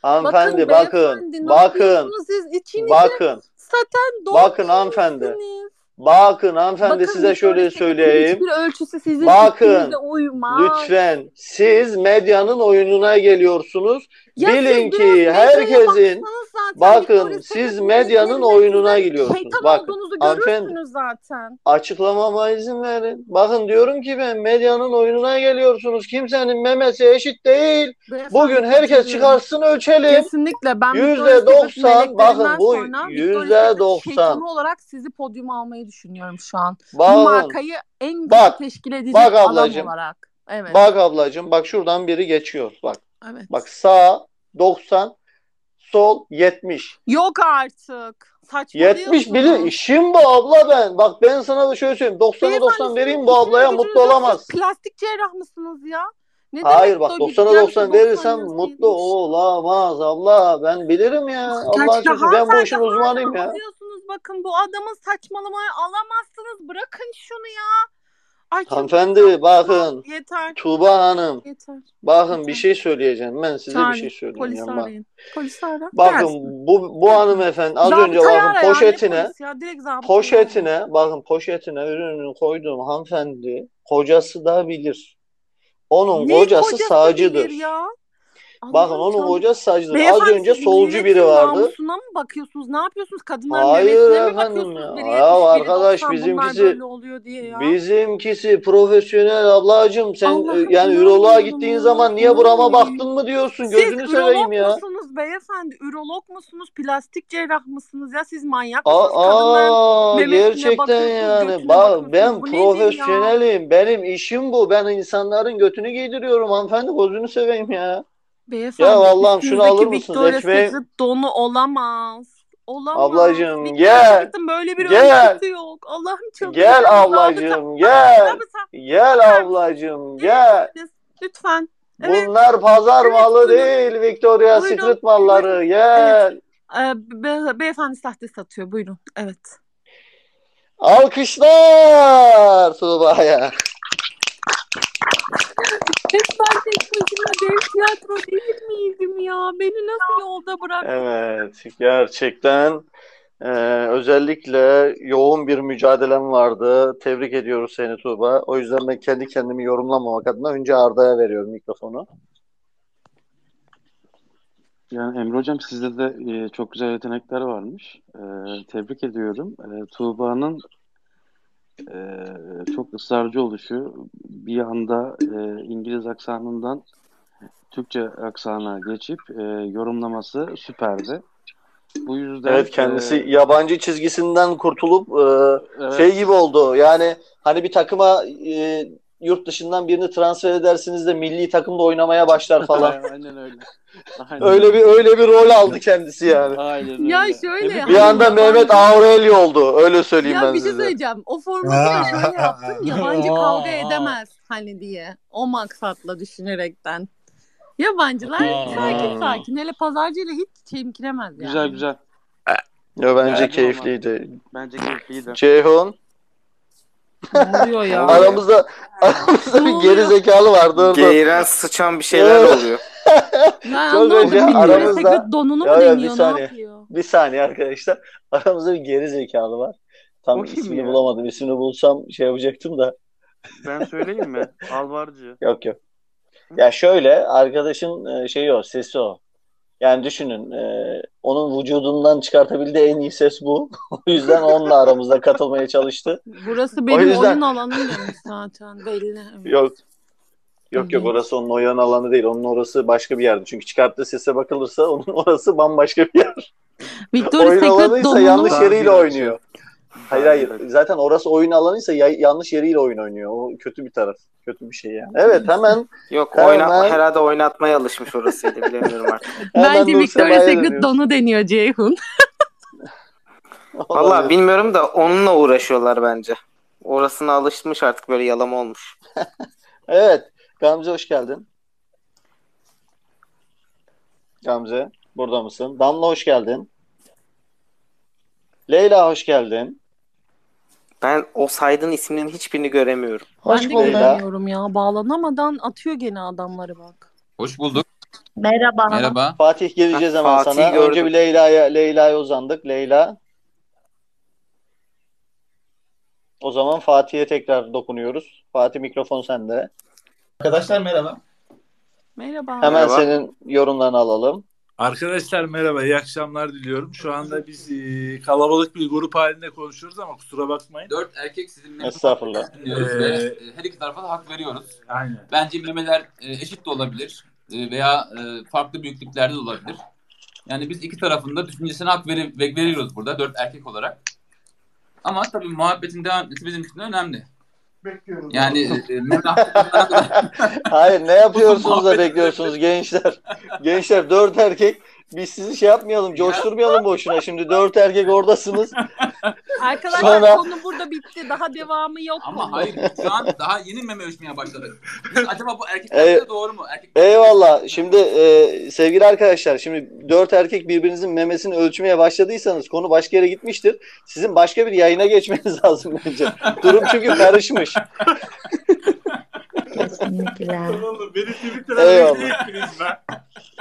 hanımefendi bakın, bakın, bakın, siz? İçinize bakın, saten bakın hanımefendi. Bakın hanımefendi Bakın size şöyle söyleyeyim. hiçbir ölçüsü sizin Bakın, uymaz. Lütfen siz medyanın oyununa geliyorsunuz. Ya Bilin ki herkesin bakın siz medyanın oyununa. Şeytan Bakın hanımefendi zaten. açıklamama izin verin. Bakın diyorum ki ben medyanın oyununa geliyorsunuz. Kimsenin memesi eşit değil. Beyefendi Bugün herkes katılıyorum. çıkarsın ölçelim. Kesinlikle ben Yüzde Victoria's Secret doksan bakın meleklerinden bu sonra Victoria's yüzde Secret doksan. şeytanı olarak sizi podyuma almayı düşünüyorum şu an. Bu Bakın markayı en güzel bak teşkil edecek bak adam ablacığım olarak. Evet. bak ablacığım bak şuradan biri geçiyor. Bak Evet. bak sağ 90 sol 70. Yok artık. 70 bilir işim bu abla ben. Bak ben sana da şöyle söyleyeyim. 90'a Beyefendi 90 sizin vereyim bu ablaya mutlu olamaz. plastik cerrah mısınız ya? Ne Hayır bak de o 90'a gideceğim 90 90 verirsem mutlu 70. olamaz abla. Ben bilirim ya. Allah Gerçekten aşkına ben bu işin uzmanıyım ya. Bakın bu adamın saçmalamayı alamazsınız. Bırakın şunu ya. Ay. Hanımefendi bakın Yeter. Tuğba Hanım Yeter. bakın bir Yeter. şey söyleyeceğim. Ben size bir Çağırın. şey Polisi söyleyeceğim bak. arayın. Polisi ara. Bakın Gelsin. bu bu hanımefendi az önce Zabıtayı bakın ara ya. Ne poşetine polisi ya? Poşetine bakın poşetine ürünü koyduğum hanımefendi kocası da bilir. Onun Ne kocası kocası sağcıdır. ya? Bakın onun kocası sağcıdır. Az önce siz solcu biri vardı. namusuna mı bakıyorsunuz? Ne yapıyorsunuz? Kadınların Hayır efendim ya. Ya 70, biri arkadaş 90 bunlar bizimkisi ya. bizimkisi profesyonel ablacığım. Sen Allah'ım e, yani üroloğa gittiğin ya. zaman niye burama baktın mı diyorsun? Siz Gözünü seveyim ürolog ya. musunuz beyefendi? Ürolog musunuz? Plastik cerrah mısınız ya? Siz manyak mısınız? Aa, aa, gerçekten yani. Bak ben profesyonelim. Benim işim bu. Ben insanların götünü giydiriyorum hanımefendi. Gözünü seveyim ya. Ya Beyefendi Allah'ım şunu alır mısınız? Ekmeği Secret donu olamaz. Olamaz. ablacığım Victoria's gel. Böyle bir Gel. yok. Allah'ım Gel çıldıracağım. Zabıta. ablacığım gel. Gel ablacığım gel. Lütfen. Evet. Bunlar pazar Evet malı buyurun. değil Victoria's Buyurun. Secret malları. Buyurun. Evet. Gel. Ee, be- beyefendi sahte satıyor. Buyurun. Evet. Alkışlar Tuğba'ya. Hep ben tek başıma dev tiyatro değil miydim ya? Beni nasıl yolda bıraktın? Evet, gerçekten e, özellikle yoğun bir mücadelem vardı. Tebrik ediyoruz seni Tuğba. O yüzden ben kendi kendimi yorumlamamak adına önce Arda'ya veriyorum mikrofonu. Yani Emre Hocam sizde de e, çok güzel yetenekler varmış. E, tebrik ediyorum. E, Tuğba'nın e, çok ısrarcı oluşu, bir anda e, İngiliz aksanından Türkçe aksana geçip e, yorumlaması süperdi. Bu yüzden Evet kendisi e, yabancı çizgisinden kurtulup e, evet, şey gibi oldu. Yani hani bir takıma e, yurt dışından birini transfer edersiniz de milli takımda oynamaya başlar falan. aynen öyle. Aynen Öyle bir öyle. bir rol aldı kendisi yani. Aynen Ya öyle. şöyle Tebrik Bir hani anda ediyorum. Mehmet Aurelio oldu. Öyle söyleyeyim ya ben bir şey size. söyleyeceğim. O formatı şöyle yaptım. Yabancı kavga edemez hani diye. O maksatla düşünerekten. Yabancılar sakin sakin. Hele pazarcıyla hiç çemkiremez yani. Güzel güzel. Ya bence ama. keyifliydi. Bence keyifliydi. Ceyhun Ne oluyor ya? aramızda aramızda Ne bir geri zekalı vardı orada. Geğiren sıçan bir şeyler Evet. oluyor. Ben Çok anlamadım. önce Victoria's aramızda donunu ya mu ya bir deniyor? Ne saniye. yapıyor? Bir saniye arkadaşlar. Aramızda bir geri zekalı var. Tam O kim ismini ya? bulamadım. İsmini bulsam şey yapacaktım da. Ben söyleyeyim mi? Alvarcı. Yok yok. Ya şöyle arkadaşın e, şeyi o, sesi o. Yani düşünün e, onun vücudundan çıkartabildiği en iyi ses bu. O yüzden onunla aramızda katılmaya çalıştı. Burası O benim yüzden oyun alanım demiş zaten belli. Evet. yok Yok yok orası onun oyun alanı değil. Onun orası başka bir yerdi. Çünkü çıkarttığı sese bakılırsa onun orası bambaşka bir yer. Victoria's oyun Secret yanlış yeriyle oynuyor. Hayır hayır. Zaten orası oyun alanıysa ya- yanlış yeriyle oyun oynuyor. O kötü bir taraf. Kötü bir şey yani. Evet hemen Yok Hemen- oynatma herhalde oynatmaya alışmış orasıydı bilemiyorum artık. Bence Victoria's Secret donu deniyor Ceyhun. Vallahi Olabilir. bilmiyorum da onunla uğraşıyorlar bence. Orasına alışmış artık böyle yalama olmuş. Evet. Gamze hoş geldin. Gamze burada mısın? Damla hoş geldin. Leyla hoş geldin. Ben o saydığın isimlerin hiçbirini göremiyorum. Hoş ben de göremiyorum ya. Bağlanamadan atıyor gene adamları bak. Hoş bulduk. Merhaba. Merhaba. Fatih geleceğiz Ha, hemen Fatih'i sana. gördüm. Önce bir Leyla'ya Leyla'ya uzandık. Leyla. O zaman Fatih'e tekrar dokunuyoruz. Fatih mikrofon sende. Arkadaşlar merhaba. Merhaba. Hemen Merhaba. senin yorumlarını alalım. Arkadaşlar merhaba, iyi akşamlar diliyorum. Şu anda biz e, kalabalık bir grup halinde konuşuyoruz ama kusura bakmayın. Dört erkek sizin memnun Estağfurullah. Ee, ve e, her iki tarafa da hak veriyoruz. Aynen. Bence memeler e, eşit de olabilir e, veya e, farklı büyüklüklerde de olabilir. Yani biz iki tarafında düşüncesine hak veri- ve- veriyoruz burada dört erkek olarak. Ama tabii muhabbetin devam etmesi bizim için de önemli. Bekliyorum. Yani e, Hayır ne yapıyorsunuz da bekliyorsunuz gençler? Gençler dört erkek biz sizi şey yapmayalım coşturmayalım boşuna şimdi dört erkek oradasınız. Arkadaşlar Sonra- konu burada bitti. Daha devamı yok. Ama bunun. hayır şu an daha yeni meme ölçmeye başladık. Biz acaba bu erkekler Evet. de doğru mu? Erkek Eyvallah. Şimdi e, sevgili arkadaşlar şimdi dört erkek birbirinizin memesini ölçmeye başladıysanız konu başka yere gitmiştir. Sizin başka bir yayına geçmeniz lazım bence. Durum çünkü karışmış. Kesinlikle. Oğlum beni Twitter'a Eyvallah.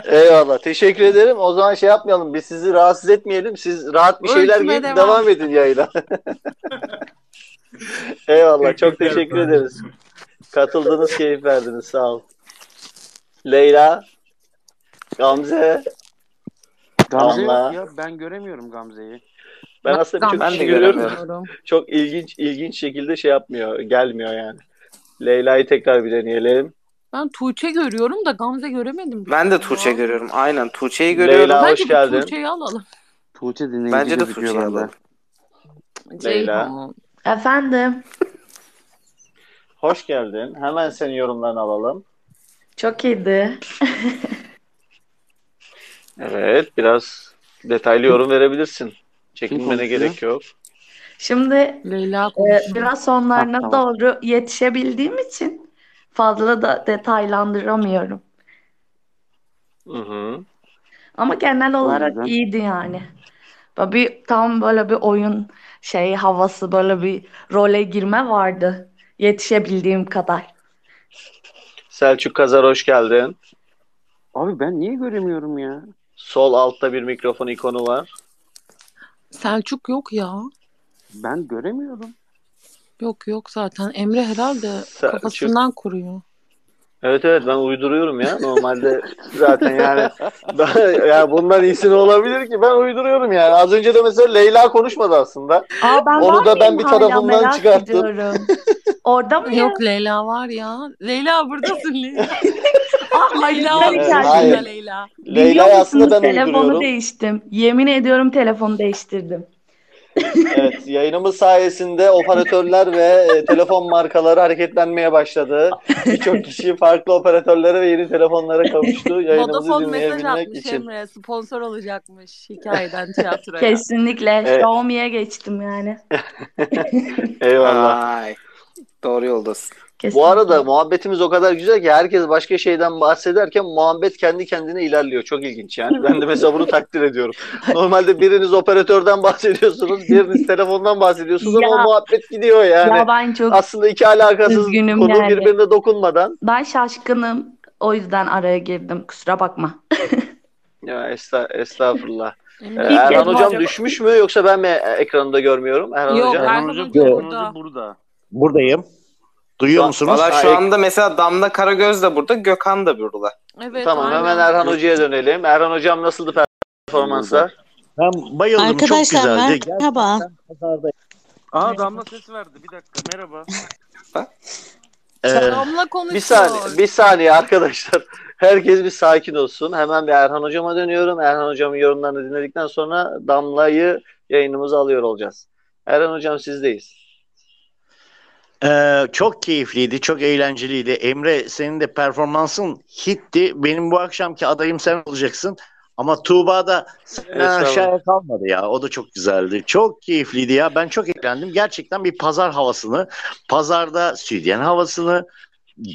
Eyvallah. Teşekkür ederim. O zaman şey yapmayalım. Biz sizi rahatsız etmeyelim. Siz rahat bir şeyler giyip devam. devam edin yayına. Eyvallah. Çok teşekkür ederiz. Katıldınız, keyif verdiniz. Sağ ol. Leyla. Gamze. Gamze yok ya ben göremiyorum Gamze'yi. Ben aslında birçok Ben de görüyorum. göremiyorum. Çok ilginç ilginç şekilde şey yapmıyor. Gelmiyor yani. Leyla'yı tekrar bir deneyelim. Ben Tuğçe görüyorum da Gamze göremedim. Ben de Tuğçe görüyorum. Aynen Tuğçe'yi görüyorum. Leyla Bence hoş bir geldin. Tuğçe'yi alalım. Tuğçe dinleyici Bence de gözüküyor Tuğçe'yi bende. alalım. Leyla. Ceyhun. Efendim. Hoş geldin. Hemen senin yorumlarını alalım. Çok iyiydi. Evet, biraz detaylı yorum verebilirsin. Çekinmene konuşuyor? gerek yok. Şimdi Leyla e, biraz sonlarına Ha, tamam. doğru yetişebildiğim için fazla da detaylandıramıyorum. Hı hı. Ama genel olarak yüzden- iyiydi yani. Böyle bir tam böyle bir oyun şey havası böyle bir role girme vardı. Yetişebildiğim kadar. Selçuk Kazar hoş geldin. Abi ben niye göremiyorum ya? Sol altta bir mikrofon ikonu var. Selçuk yok ya. Ben göremiyorum. Yok yok zaten. Emre herhalde Selçuk. kafasından kuruyor. Evet evet ben uyduruyorum ya. Normalde zaten yani ben, yani bundan iyisi ne olabilir ki? Ben uyduruyorum yani. Az önce de mesela Leyla konuşmadı aslında. Aa ben Onu da ben bir merak çıkarttım. ediyorum. Orada mıyım? Yok Leyla var ya. Leyla buradasın Leyla. Ah, Leyla var karşında Leyla. Leyla'yı aslında ben telefonu uyduruyorum. değiştim. Yemin ediyorum telefonu değiştirdim. Evet, yayınımız sayesinde operatörler ve e, telefon markaları hareketlenmeye başladı. Birçok kişi farklı operatörlere ve yeni telefonlara kavuştu yayınımızı Vodafone mesaj atmış için. Emre. Sponsor olacakmış hikayeden tiyatroya. Kesinlikle. Evet. Xiaomi'ye geçtim yani. Eyvallah. Ay, doğru yoldasın. Bu Kesinlikle. arada muhabbetimiz o kadar güzel ki herkes başka şeyden bahsederken muhabbet kendi kendine ilerliyor. Çok ilginç yani. Ben de mesela bunu takdir ediyorum. Normalde biriniz operatörden bahsediyorsunuz, biriniz telefondan bahsediyorsunuz ama Ya. o muhabbet gidiyor yani. Ya ben çok Aslında iki alakasız konu yani. birbirine dokunmadan. Ben şaşkınım. O yüzden araya girdim. Kusura bakma. Ya esta estağfurullah. Ee, Erhan hocam var. düşmüş mü yoksa ben mi ekranında görmüyorum? Erhan Yok, hocam. Erhan Erhan Hoca, Hoca Erhan burada. Burada. Buradayım. Duyuyor musunuz? Valla şu ek- anda mesela Damla Karagöz de burada, Gökhan da burada. Evet Tamam aynen. hemen Erhan hocaya dönelim. Erhan hocam nasıldı performanslar? Ben bayıldım. Çok Arkadaşlar güzeldi. merhaba. Aa Damla ses verdi. Bir dakika merhaba. Ee, Damla konuşuyor. bir saniye, bir saniye arkadaşlar. Herkes bir sakin olsun. Hemen bir Erhan hocama dönüyorum. Erhan hocamın yorumlarını dinledikten sonra Damla'yı yayınımıza alıyor olacağız. Erhan hocam sizdeyiz. Ee, çok keyifliydi, çok eğlenceliydi. Emre senin de performansın hitti. Benim bu akşamki adayım sen olacaksın. Ama Tuğba da senden aşağıya kalmadı ya. O da çok güzeldi. Çok keyifliydi ya. Ben çok eğlendim. Gerçekten bir pazar havasını, pazarda stüdyen havasını,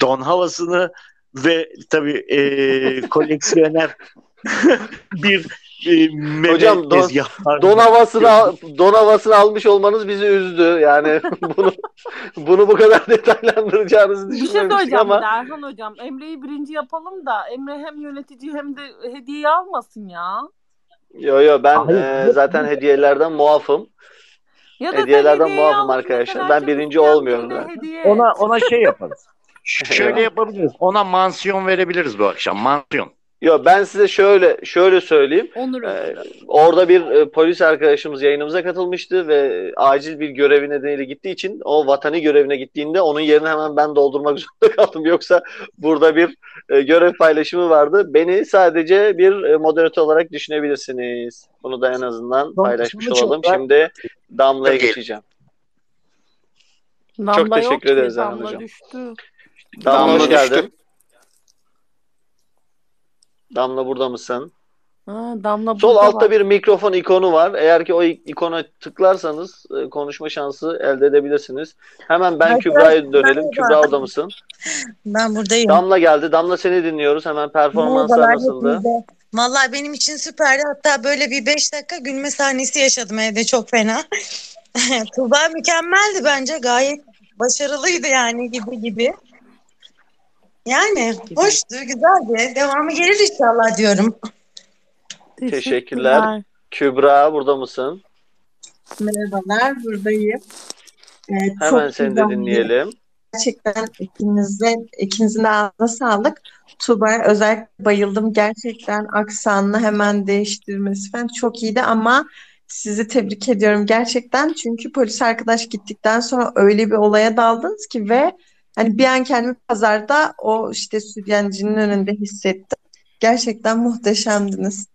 don havasını ve tabii e, koleksiyoner bir meme Hocam don, don havasını al- don havasını almış olmanız bizi üzdü. Yani bunu bunu bu kadar detaylandıracağınızı Bir şey düşünmemiştik söyleyeceğim ama bir de Erhan hocam. Emre'yi birinci yapalım da Emre hem yönetici hem de hediye almasın ya. yo yo ben Hayır. e, zaten hediyelerden muafım. Ya da Hediyelerden muafım arkadaşlar. Ben birinci olmuyorum ben. hediye Ona ona şey yaparız. Şöyle yapabiliriz. Ona mansiyon verebiliriz bu akşam. Mansiyon. Yo ben size şöyle şöyle söyleyeyim. Onur Ee, orada bir e, polis arkadaşımız yayınımıza katılmıştı ve acil bir görevi nedeniyle gittiği için o vatani görevine gittiğinde onun yerini hemen ben doldurmak zorunda kaldım. Yoksa burada bir e, görev paylaşımı vardı. Beni sadece bir e, moderatör olarak düşünebilirsiniz. Bunu da en azından paylaşmış sonuç olalım. olarak- Şimdi Damla'ya Tabii. geçeceğim. Damla Çok teşekkür ederiz Erhan Damla hocam. düştü. Damla, Damla hoş düştü. Damla burada mısın? Ha, Damla Sol altta var. bir mikrofon ikonu var. Eğer ki o ik- ikona tıklarsanız e, konuşma şansı elde edebilirsiniz. Hemen ben Kübra'ya dönelim. Kübra orada mısın? Ben buradayım. Damla geldi. Damla seni dinliyoruz. Hemen performanslar nasıldı? hepinize. Vallahi benim için süperdi. Hatta böyle bir 5 dakika gülme sahnesi yaşadım evde çok fena. Tuğba mükemmeldi bence. Gayet başarılıydı yani gibi gibi. Yani hoştu, güzeldi. Devamı gelir inşallah diyorum. Teşekkürler. Kübra burada mısın? Merhabalar, buradayım. Ee, Hemen çok seni de dinleyelim. Gerçekten ikinize, ikinizin de ağzına sağlık. Tuğba'ya özellikle bayıldım. Gerçekten aksanını hemen değiştirmesi falan çok iyiydi ama sizi tebrik ediyorum gerçekten. Çünkü polis arkadaş gittikten sonra öyle bir olaya daldınız ki ve hani bir an kendimi pazarda o işte sütyencinin önünde hissettim. Gerçekten muhteşemdiniz.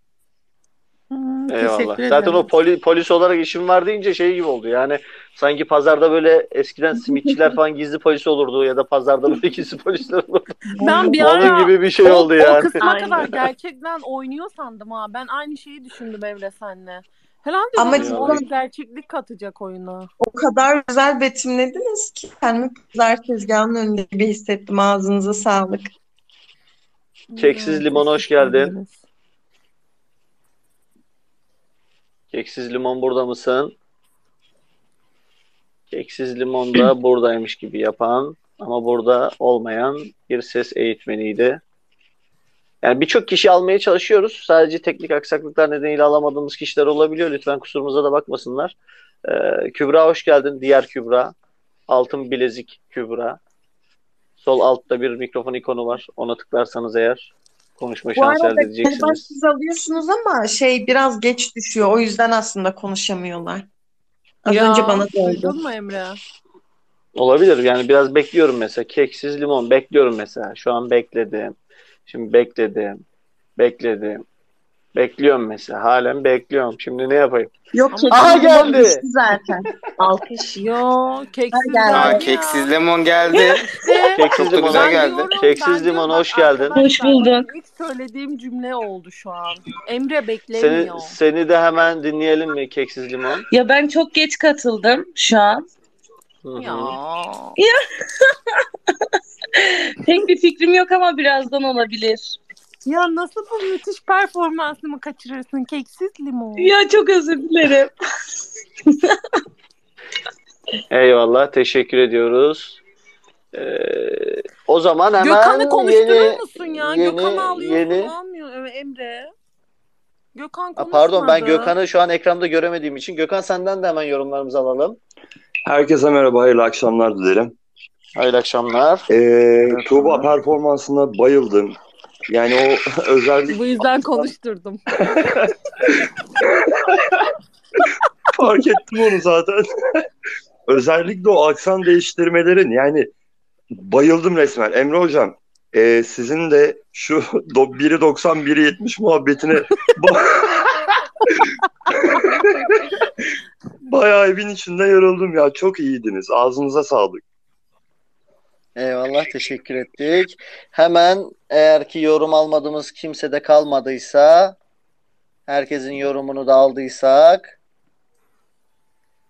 Eyvallah. Zaten o poli- polis olarak işim var deyince şey gibi oldu. Yani sanki pazarda böyle eskiden simitçiler falan gizli polis olurdu ya da pazarda böyle gizli polisler olurdu. Ben bir Onun ara gibi bir şey o, oldu o yani. kısma kadar gerçekten oynuyor sandım ha. Ben aynı şeyi düşündüm Emre senle. Herhalde Ama cidden- o gerçeklik katacak oyuna. O kadar güzel betimlediniz ki kendimi pazar tezgahının önünde gibi hissettim. Ağzınıza sağlık. Keksiz limon hoş geldin. Keksiz limon burada mısın? Keksiz limon da buradaymış gibi yapan ama burada olmayan bir ses eğitmeniydi. Yani birçok kişi almaya çalışıyoruz. Sadece teknik aksaklıklar nedeniyle alamadığımız kişiler olabiliyor. Lütfen kusurumuza da bakmasınlar. Ee, Kübra hoş geldin. Diğer Kübra. Altın bilezik Kübra. Sol altta bir mikrofon ikonu var. Ona tıklarsanız eğer konuşma Bu şansı arada elde edeceksiniz. siz alıyorsunuz ama şey biraz geç düşüyor. O yüzden aslında konuşamıyorlar. Az Ya, önce bana da mu Emre? Olabilir. Yani biraz bekliyorum mesela. Keksiz limon bekliyorum mesela. Şu an bekledim. Şimdi bekledim. Bekledim. Bekliyorum mesela. Halen bekliyorum. Şimdi ne yapayım? Yok Aha kesin limon geldi. zaten. Alkış. Yo keksiz geldi. Aa, keksiz lemon geldi. Keksiz limon, güzel geldi. Keksiz limon hoş geldin. Hoş bulduk. İlk söylediğim cümle oldu şu an. Emre Seni, beklemiyor. seni de hemen dinleyelim mi Keksiz limon? Ya ben çok geç katıldım şu an. Ya. Ya. Pek bir fikrim yok ama birazdan olabilir. Ya nasıl bu müthiş performansımı kaçırırsın keksiz limon? Ya çok özür dilerim. Eyvallah. Teşekkür ediyoruz. Ee, o zaman hemen Gökhan'ı konuşturur yeni, musun ya? yeni, Gökhan'ı alıyorsun yeni... almıyor Emre. Gökhan Ha, konuşmadı. Pardon ben Gökhan'ı şu an ekranda göremediğim için. Gökhan senden de hemen yorumlarımızı alalım. Herkese merhaba, hayırlı akşamlar dilerim. Hayırlı akşamlar. Ee, Tuğba performansına bayıldım. Yani o özellik Bu yüzden konuşturdum. fark ettim onu zaten. Özellikle o aksan değiştirmelerin yani bayıldım resmen. Emre Hocam e, sizin de şu do- biri 90 biri 70 muhabbetine bayağı evin içinde yoruldum ya. Çok iyiydiniz. Ağzınıza sağlık. Eyvallah teşekkür ettik. Hemen eğer ki yorum almadığımız kimse de kalmadıysa herkesin yorumunu da aldıysak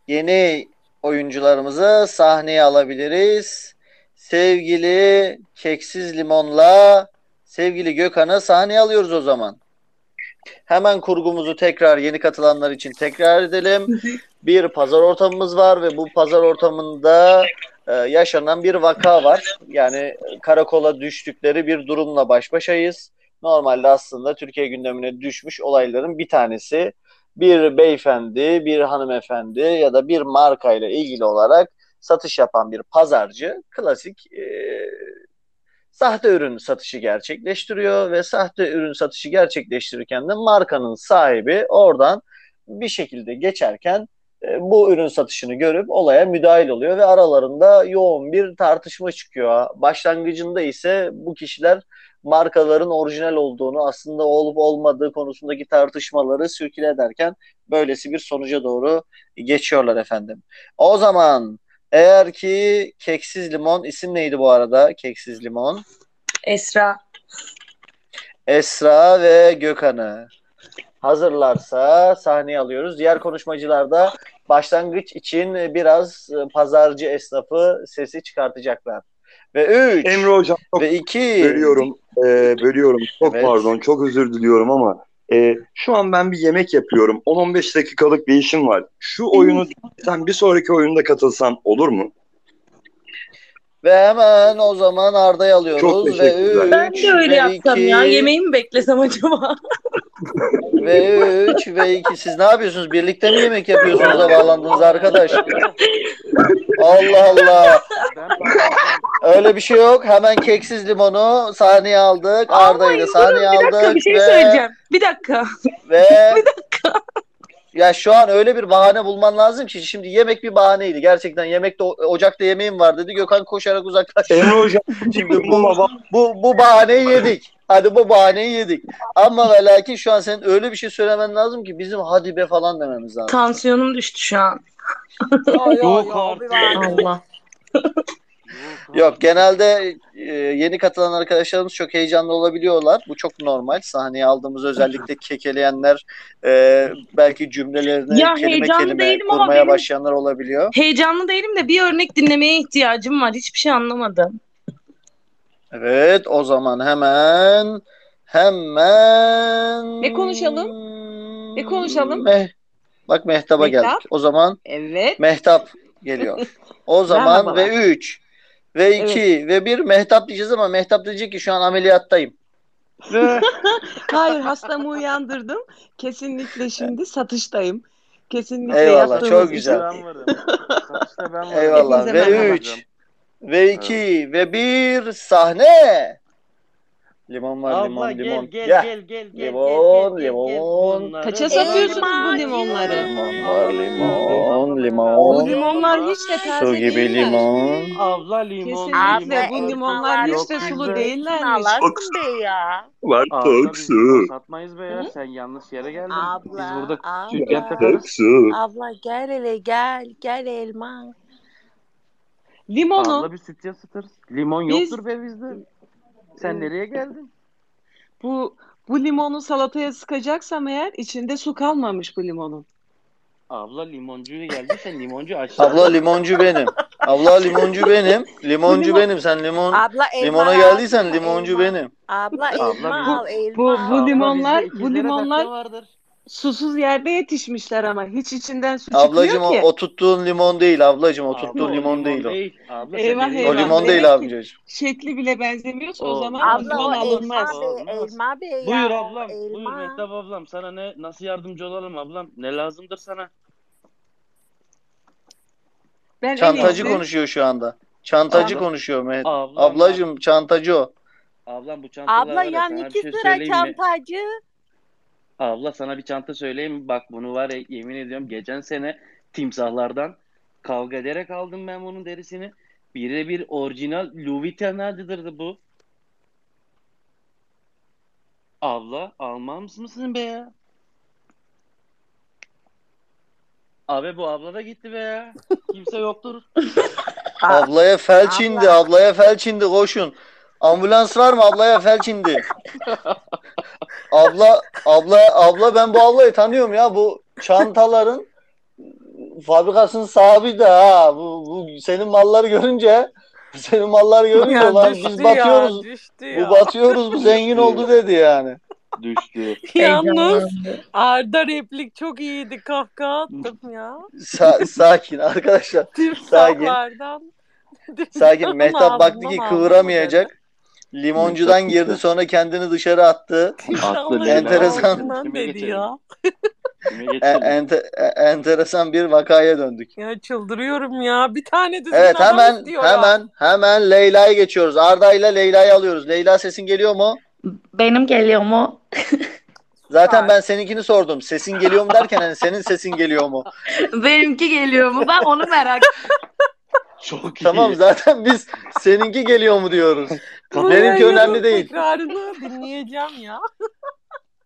yeni oyuncularımızı sahneye alabiliriz. Sevgili Keksiz Limon'la sevgili Gökhan'ı sahneye alıyoruz o zaman. Hemen kurgumuzu tekrar yeni katılanlar için tekrar edelim. Bir pazar ortamımız var ve bu pazar ortamında e, yaşanan bir vaka var. Yani karakola düştükleri bir durumla baş başayız. Normalde aslında Türkiye gündemine düşmüş olayların bir tanesi. Bir beyefendi, bir hanımefendi ya da bir markayla ilgili olarak satış yapan bir pazarcı klasik e, sahte ürün satışı gerçekleştiriyor ve sahte ürün satışı gerçekleştirirken de markanın sahibi oradan bir şekilde geçerken e, bu ürün satışını görüp olaya müdahil oluyor ve aralarında yoğun bir tartışma çıkıyor. Başlangıcında ise bu kişiler markaların orijinal olduğunu aslında olup olmadığı konusundaki tartışmaları sürküle ederken böylesi bir sonuca doğru geçiyorlar efendim. O zaman eğer ki Keksiz Limon isim neydi bu arada? Keksiz Limon. Esra. Esra ve Gökhan'ı hazırlarsa sahneye alıyoruz. Diğer konuşmacılar da başlangıç için biraz e, pazarcı esnafı sesi çıkartacaklar. Ve 3 Emre Hocam çok ve 2 bölüyorum. e, bölüyorum. Çok Evet. pardon. Çok özür diliyorum ama e, şu an ben bir yemek yapıyorum. 10-15 dakikalık bir işim var. Şu oyunu sen bir sonraki oyunda katılsam olur mu? Ve hemen o zaman Arda'yı alıyoruz Çok ve teşekkürler. Ben de öyle ve yapsam ya. iki- Yemeği mi beklesem acaba? ve 3 ve 2 siz ne yapıyorsunuz? Birlikte mi yemek yapıyorsunuz da bağlandınız arkadaş? Allah Allah. Öyle bir şey yok. Hemen keksiz limonu sahneye aldık. Arda'yı da sahneye bir dakika aldık. bir şey ve, söyleyeceğim. Bir dakika. Ve ya şu an öyle bir bahane bulman lazım ki şimdi yemek bir bahaneydi. Gerçekten yemekte ocakta yemeğim var dedi. Gökhan koşarak uzaklaştı. Emre Hocam Şimdi bu, bu, bu bahaneyi yedik. Hadi bu bahaneyi yedik. Ama ve lakin şu an senin öyle bir şey söylemen lazım ki bizim hadi be falan dememiz lazım. Tansiyonum düştü şu an. Yok Allah. Yok genelde e, yeni katılan arkadaşlarımız çok heyecanlı olabiliyorlar. Bu çok normal. Sahneye aldığımız özellikle kekeleyenler e, belki cümlelerini Ya kelime kelime kurmaya başlayanlar olabiliyor. Heyecanlı değilim de bir örnek dinlemeye ihtiyacım var. Hiçbir şey anlamadım. Evet o zaman hemen hemen Ne konuşalım? Ne konuşalım? Meh- Bak Mehtap'a Mehtap? geldik. O zaman Evet. Mehtap geliyor. O zaman ve 3 ve 2 ve 1 Mehtap diyeceğiz ama Mehtap diyecek ki şu an ameliyattayım. Hayır hastamı uyandırdım. Kesinlikle şimdi satıştayım. Kesinlikle Eyvallah çok güzel. Satışta ben varım. Eyvallah Hepinize ve merhaba. 3 ve 2 ve 1 sahne. Limon var Abla limon gel, limon. gel, Gel. gel, gel, gel, Limon gel, gel, gel. limon. Bunları Kaça satıyorsunuz bu limonları? Limon var limon Bu limon. limonlar hiç de taze Su gibi değiller. limon. Abla limon. Kesinlikle limon. bu limonlar hiç de sulu değillermiş. be ya. Var Abla çok biz su. limon satmayız be ya. Sen yanlış yere geldin. Biz burada abla. sütyen takarız. Abla gel hele gel. Gel elma. Limonu Abla biz sütyen satarız. Limon yoktur be bizde. Sen nereye geldin? bu bu limonu salataya sıkacaksam eğer içinde su kalmamış bu limonun. Abla limoncu geldi sen limoncu aşağı. Abla limoncu benim. Abla limoncu benim. Limoncu benim. Sen limon Abla elma limona lazım geldiysen limoncu Elma. benim. Abla Abla elma bizim- al elma Bu al. bu limonlar bizde bu limonlar vardır. Susuz yerde yetişmişler ama hiç içinden su çıkmıyor Ablacım o, ki. o tuttuğun limon değil ablacım. O Abla tuttuğun o limon değil o. Abla sen Eyvah nereye O eyvah. limon değil Demek ki abicim. şekli bile benzemiyorsa o O- zaman Abla limon o elma alınmaz. be Olmaz. elma be ya. Buyur ablam. Buyur elma. Mehtap ablam. Sana ne nasıl yardımcı olalım ablam? Ne lazımdır sana? Ben en Çantacı iyisi konuşuyor şu anda. Çantacı Abla- konuşuyor Mehmet. Ablam, Ablacım çantacı o. Ablam bu çantalar Abla var ya yan sana bir iki şey sıra söyleyeyim mi? çantacı. Abla sana bir çanta söyleyeyim mi? Bak bunu var ya yemin ediyorum geçen sene timsahlardan kavga ederek aldım ben bunun derisini. Birebir orijinal Louis Vuitton'lardır bu. Abla almaz mısın be ya? Abi bu abla da gitti be ya. Kimse yoktur. Ablaya felç indi, ablaya felç indi koşun. Ambulans var mı? Ablaya felç indi. Abla, abla, abla ben bu ablayı tanıyorum ya. Bu çantaların fabrikasının sahibi de ha. Bu, bu senin malları görünce senin malları görünce Ya lan biz ya, batıyoruz. düştü bu ya. batıyoruz, bu zengin oldu dedi yani. Düştü. Yalnız Arda replik çok iyiydi. Kahkaha attım ya. Sa- sakin arkadaşlar. Sakin. Timsahlardan. Sakin. Mehtap Ağzından baktı ki kıvıramayacak. Limoncudan girdi sonra kendini dışarı attı. Timsahların enteresan dedi ya. e- ente- e- enteresan bir vakaya döndük. Ya çıldırıyorum ya. Bir tane düzgün Evet adam hemen istiyorum. hemen hemen Leyla'ya geçiyoruz. Arda ile Leyla'yı alıyoruz. Leyla sesin geliyor mu? Benim geliyor mu? Zaten ben seninkini sordum. Sesin geliyor mu derken hani senin sesin geliyor mu? Benimki geliyor mu? Ben onu merak Çok Tamam zaten biz seninki geliyor mu diyoruz. Bu Benimki önemli değil. Tekrarını dinleyeceğim ya.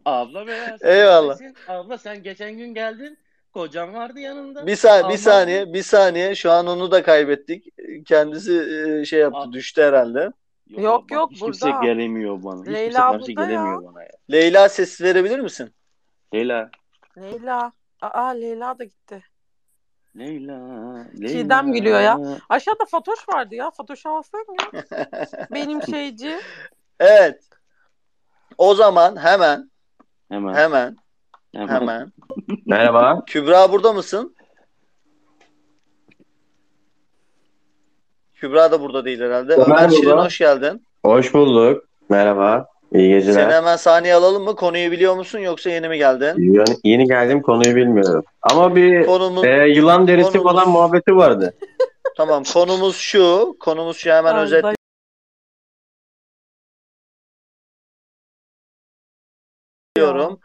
Abla be ya. sen Eyvallah. Abla sen geçen gün geldin. Kocan vardı yanında. Bir saniye, bir saniye, bir saniye. Şu an onu da kaybettik. Kendisi e, şey yaptı, düştü herhalde. Yok yok Hiç burada. kimse gelemiyor bana. Hiç kimse Leyla karşı burada ya. gelemiyor bana ya. Leyla ses verebilir misin? Leyla. Leyla. Aa Leyla da gitti. Leyla. Leyla. Çiğdem gülüyor ya. Aşağıda Fatoş vardı ya. Fatoş alsaydın ya. Benim şeyci. Evet. O zaman hemen Hemen. hemen Hemen. hemen. Merhaba. Kübra burada mısın? Kübra da burada değil herhalde. Ömer Ömer Şirin hoş geldin. Hoş bulduk. Merhaba. İyi geceler. Seni hemen sahneye alalım mı? Konuyu biliyor musun yoksa yeni mi geldin? Yeni, yeni geldim konuyu bilmiyorum. Ama bir Konumuz- e, yılan derisi konumuz- falan muhabbeti vardı. Tamam konumuz şu. Konumuz şu hemen özet diyorum.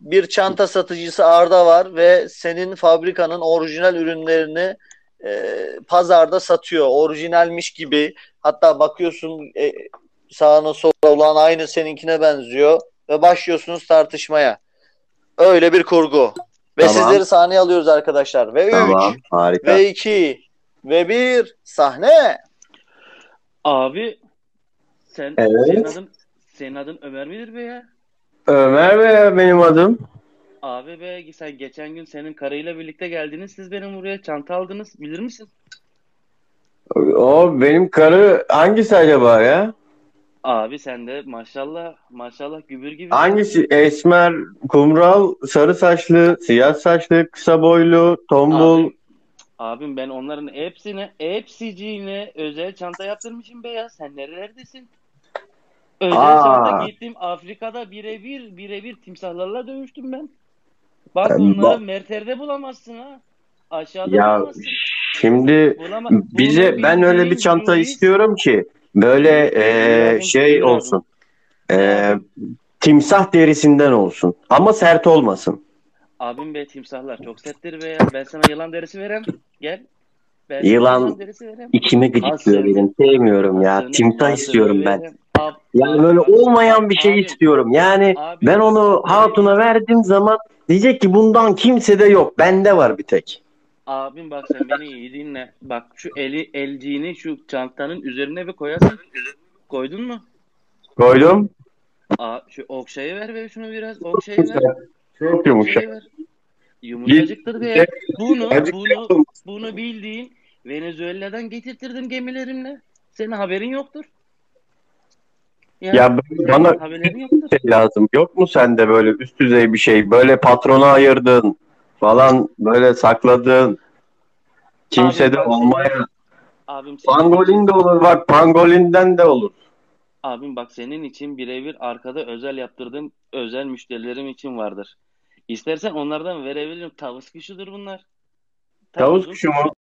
Bir çanta satıcısı Arda var ve senin fabrikanın orijinal ürünlerini e, pazarda satıyor. Orijinalmiş gibi. Hatta bakıyorsun e, sağına sola olan aynı seninkine benziyor ve başlıyorsunuz tartışmaya. Öyle bir kurgu. Ve Tamam. sizleri sahneye alıyoruz arkadaşlar. Ve 3 Tamam. Harika. ve 2 ve 1 sahne. Abi sen Evet. senin adın senin adın Ömer midir be ya? Ömer Bey benim adım. Abi be sen geçen gün senin karıyla birlikte geldiniz. Siz benim buraya çanta aldınız. Bilir misin? O benim karı hangisi acaba ya? Abi sen de maşallah maşallah gübür gibi. Hangisi? Esmer, kumral, sarı saçlı, siyah saçlı, kısa boylu, tombul. Abi, abim ben onların hepsini hepsiciğine özel çanta yaptırmışım be ya. Sen nerelerdesin? Özel Aa. çanta gittim Afrika'da birebir birebir timsahlarla dövüştüm ben. Bak Ben bunları bak- Merter'de bulamazsın ha. Aşağıda Ya bulamazsın. şimdi Bulama- bize ben öyle bir çanta istiyorum ki böyle e, şey olsun. E, timsah derisinden olsun. Ama sert olmasın. Abim be timsahlar çok serttir be ya. Ben sana yılan derisi verem. Gel. Ben Yılan içime gıcıklıyor benim. Sevmiyorum ya. hasırını- Timsah hasırını istiyorum ben. Ab- Yani böyle olmayan bir şey Abi- istiyorum. Yani Abi- ben onu hatuna verdiğim zaman diyecek ki bundan kimse de yok. Bende var bir tek. Abim bak sen beni iyi dinle. Bak şu eli elciğini şu çantanın üzerine bir koyarsın. Koydun mu? Koydum. Aa, şu okşayı ver be şunu biraz. Okşayı ver. Çok yumuşak. Okşayı ver. Yumuşacıktır be. ya. Bunu, bunu, bunu bildiğin Venezuela'dan getirtirdim gemilerimle. Senin haberin yoktur. Ya böyle bana haberlerin yoktur. şey lazım. Yok mu sende böyle üst düzey bir şey? Böyle patrona ayırdın falan böyle sakladın. Kimse de olmayan. Abim senin Pangolin de olur bak pangolinden de olur. Abim bak senin için birebir arkada özel yaptırdığım özel müşterilerim için vardır. İstersen onlardan verebilirim. Tavus kuşudur bunlar. Tavus Tavuzun- kuşu mu?